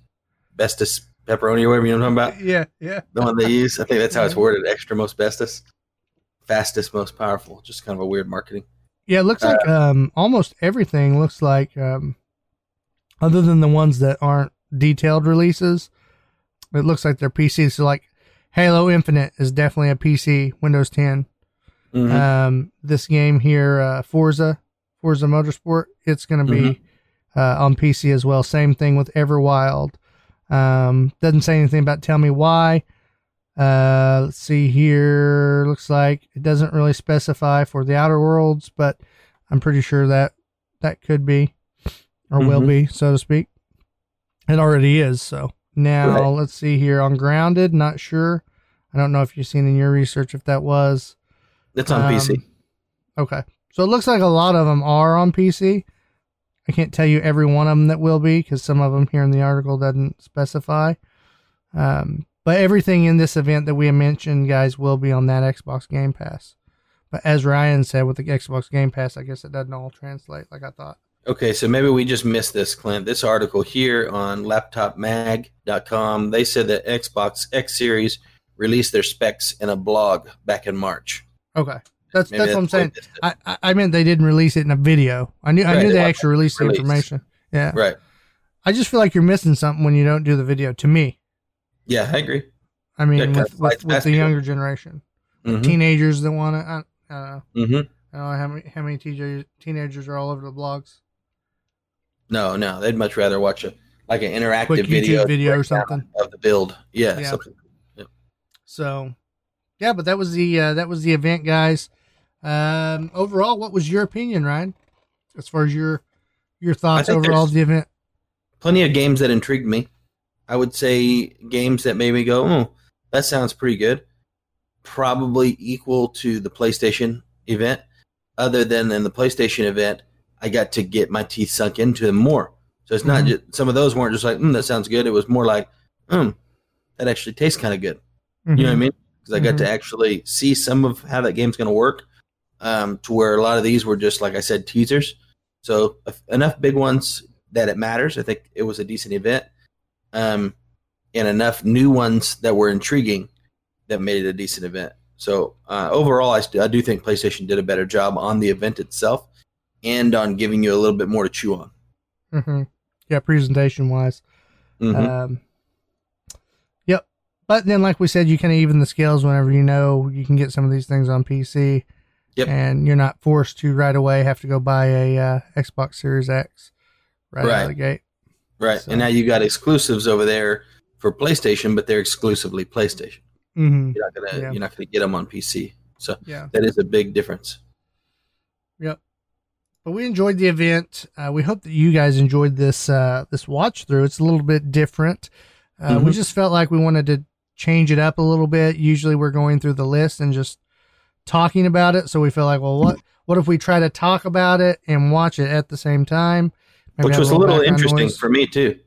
bestest pepperoni or whatever you know what I'm talking about. Yeah. Yeah. The one they use. I think that's how it's worded. Extra most bestest. Fastest, most powerful. Just kind of a weird marketing. Yeah. It looks like um almost everything looks like um other than the ones that aren't detailed releases, it looks like they're PCs. So like Halo Infinite is definitely a PC Windows 10. Mhm. Um, this game here, uh, Forza, Forza Motorsport, it's going to be uh, on PC as well. Same thing with Everwild. Um, doesn't say anything about tell me why. Uh, let's see here. Looks like it doesn't really specify for the Outer Worlds, but I'm pretty sure that that could be or will Mhm. be, so to speak. It already is. So now Right. let's see here on Grounded. Not sure. I don't know if you've seen in your research if that was. It's on Um, PC. Okay. So it looks like a lot of them are on PC. I can't tell you every one of them that will be because some of them here in the article doesn't specify. Um, but everything in this event that we mentioned, guys, will be on that Xbox Game Pass. But as Ryan said, with the Xbox Game Pass, I guess it doesn't all translate like I thought. Okay, so maybe we just missed this, Clint. This article here on laptopmag.com, they said that Xbox X Series released their specs in a blog back in March. Okay. That's Maybe that's what I'm saying. they missed it. I, I I meant they didn't release it in a video. I knew I knew they they actually released the information. Yeah. Right. I just feel like you're missing something when you don't do the video. To me, Yeah, I agree. I mean, with, with, with the younger generation, Mhm. teenagers that want to. I, uh, hmm I don't know how many how many TJ, teenagers are all over the blogs. No, no, they'd much rather watch a like an interactive Quick YouTube video, video or something. of the build. Yeah, Yeah. something. So, yeah, but that was the uh, that was the event, guys. Um, overall, what was your opinion, Ryan? As far as your your thoughts overall of the event? Plenty of games that intrigued me. I would say games that made me go, "Oh, that sounds pretty good." Probably equal to the PlayStation event. Other than in the PlayStation event, I got to get my teeth sunk into them more. So it's not Mhm. just some of those weren't just like, mm, "That sounds good." It was more like, "Hmm, that actually tastes kind of good." You know what I Mhm. mean? Because I got Mhm. to actually see some of how that game's going to work. Um, to where a lot of these were just like I said, teasers. So enough big ones that it matters. I think it was a decent event, um, and enough new ones that were intriguing that made it a decent event. So uh, overall, I, st- I do think PlayStation did a better job on the event itself and on giving you a little bit more to chew on. hmm Yeah, presentation wise. Mhm. Um, yep. But then, like we said, you can even the scales whenever you know you can get some of these things on PC. Yep. And you're not forced to right away have to go buy a uh, Xbox Series X right, out of Right. the gate. right, so- and now you got exclusives over there for PlayStation, but they're exclusively PlayStation. hmm You're not gonna Yeah. you're not gonna get them on PC. So Yeah. that is a big difference. Yep. But we enjoyed the event. Uh, we hope that you guys enjoyed this uh, this watch through. It's a little bit different. Uh, We Mhm. just felt like we wanted to change it up a little bit. Usually we're going through the list and just talking about it. So we feel like, well, what what if we try to talk about it and watch it at the same time? Maybe Which was a little interesting noise. for me too.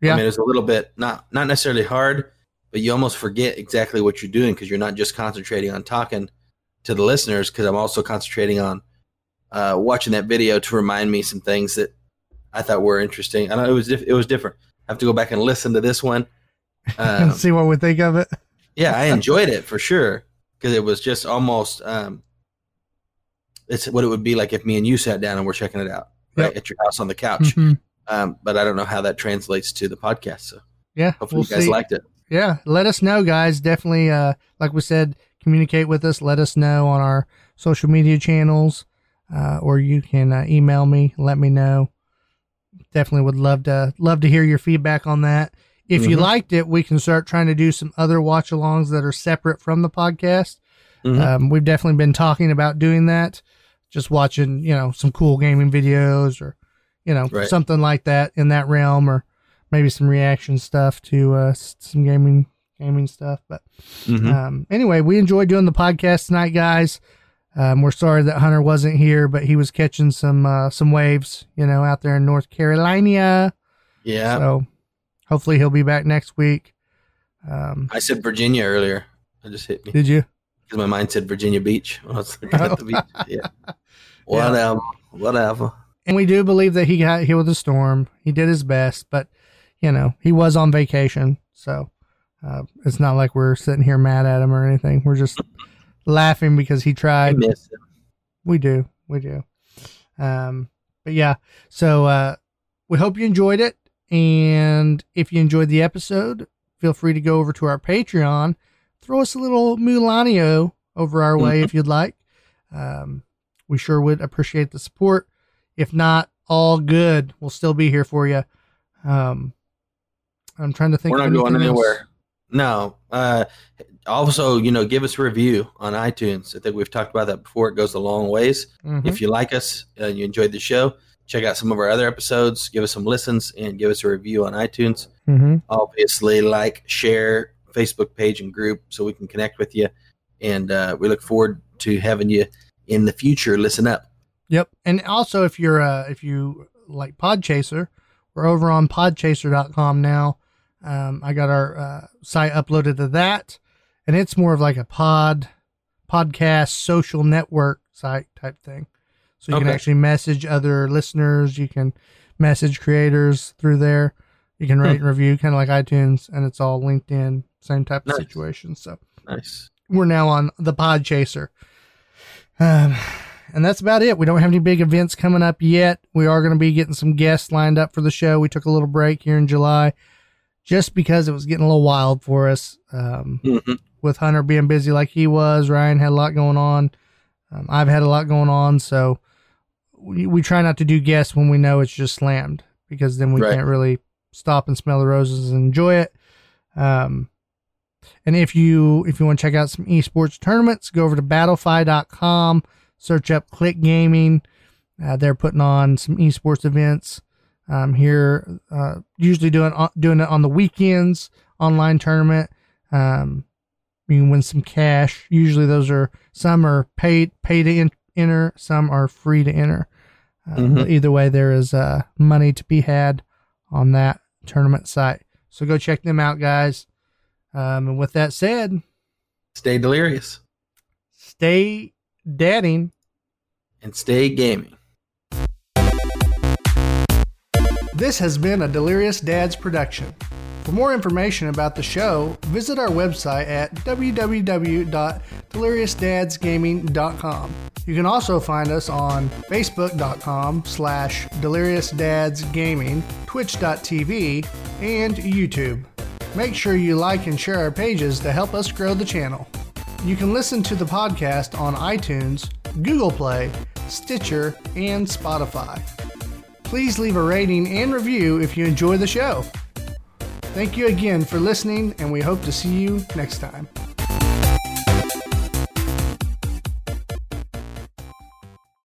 Yeah. I mean, it was a little bit not not necessarily hard, but you almost forget exactly what you're doing because you're not just concentrating on talking to the listeners. Because I'm also concentrating on uh, watching that video to remind me some things that I thought were interesting. I know it was diff- it was different. I have to go back and listen to this one. <laughs> Um, See what we think of it. yeah, I enjoyed it for sure because it was just almost um, it's what it would be like if me and you sat down and we're checking it out right Yep. at your house on the couch. Mhm. Um, but I don't know how that translates to the podcast. So Yeah. hopefully we'll you guys see. liked it. yeah let us know guys definitely uh like we said communicate with us let us know on our social media channels uh, or you can uh, email me let me know definitely would love to love to hear your feedback on that if you Mhm. liked it we can start trying to do some other watch alongs that are separate from the podcast Mhm. um, we've definitely been talking about doing that just watching you know some cool gaming videos or you know Right. something like that in that realm or maybe some reaction stuff to uh, some gaming gaming stuff but Mhm. um, anyway we enjoyed doing the podcast tonight guys um, we're sorry that hunter wasn't here but he was catching some uh, some waves you know out there in north carolina yeah, so hopefully he'll be back next week um, I said Virginia earlier. It just hit me did you because my mind said Virginia Beach I was looking at the beach. <laughs> Yeah, whatever, whatever. And we do believe that he got hit with a storm. He did his best, but you know he was on vacation, so uh, it's not like we're sitting here mad at him or anything. We're just laughing because he tried. We do, we do. Um, but yeah, so uh, we hope you enjoyed it, and if you enjoyed the episode, feel free to go over to our Patreon, throw us a little Mulanio over our way if you'd like. Um, we sure would appreciate the support. If not, all good. We'll still be here for you. Um, I'm trying to think. We're not going anything else. anywhere. No. Uh, also, you know, give us a review on iTunes. I think we've talked about that before. It goes a long ways. Mhm. If you like us, uh, you enjoyed the show, check out some of our other episodes, give us some listens, and give us a review on iTunes. Mhm. Obviously, like, share Facebook page and group so we can connect with you. And uh, we look forward to having you in the future. Listen up. Yep. And also, if you're uh, if you like Podchaser, we're over on Podchaser.com now. Um, I got our uh, site uploaded to that, and it's more of like a pod podcast social network site type thing. So you can actually message other listeners. You can message creators through there. You can rate and review, kind of like iTunes, and it's all linked in. Same type of Nice. situation. So Nice. we're now on the Pod Chaser. Um, and that's about it. We don't have any big events coming up yet. We are going to be getting some guests lined up for the show. We took a little break here in July just because it was getting a little wild for us. Um, Mhm. with Hunter being busy like he was, Ryan had a lot going on. Um, I've had a lot going on. So we, we try not to do guests when we know it's just slammed because then we Right. can't really stop and smell the roses and enjoy it. Um, and if you if you want to check out some esports tournaments, go over to battlefy.com, search up Click Gaming. Uh, they're putting on some esports events um, here. Uh, usually doing doing it on the weekends, online tournament. Um, you can win some cash. Usually those are some are paid pay to en- enter, some are free to enter. Uh, Mhm. But either way, there is uh, money to be had on that tournament site. So go check them out, guys. Um, and with that said, Stay delirious stay dadding. and stay gaming. This has been a Delirious Dads production. For more information about the show, visit our website at www.deliriousdadsgaming.com. You can also find us on facebook.com slash deliriousdadsgaming, twitch.tv, and YouTube. Make sure you like and share our pages to help us grow the channel. You can listen to the podcast on iTunes, Google Play, Stitcher, and Spotify. Please leave a rating and review if you enjoy the show. Thank you again for listening, and we hope to see you next time.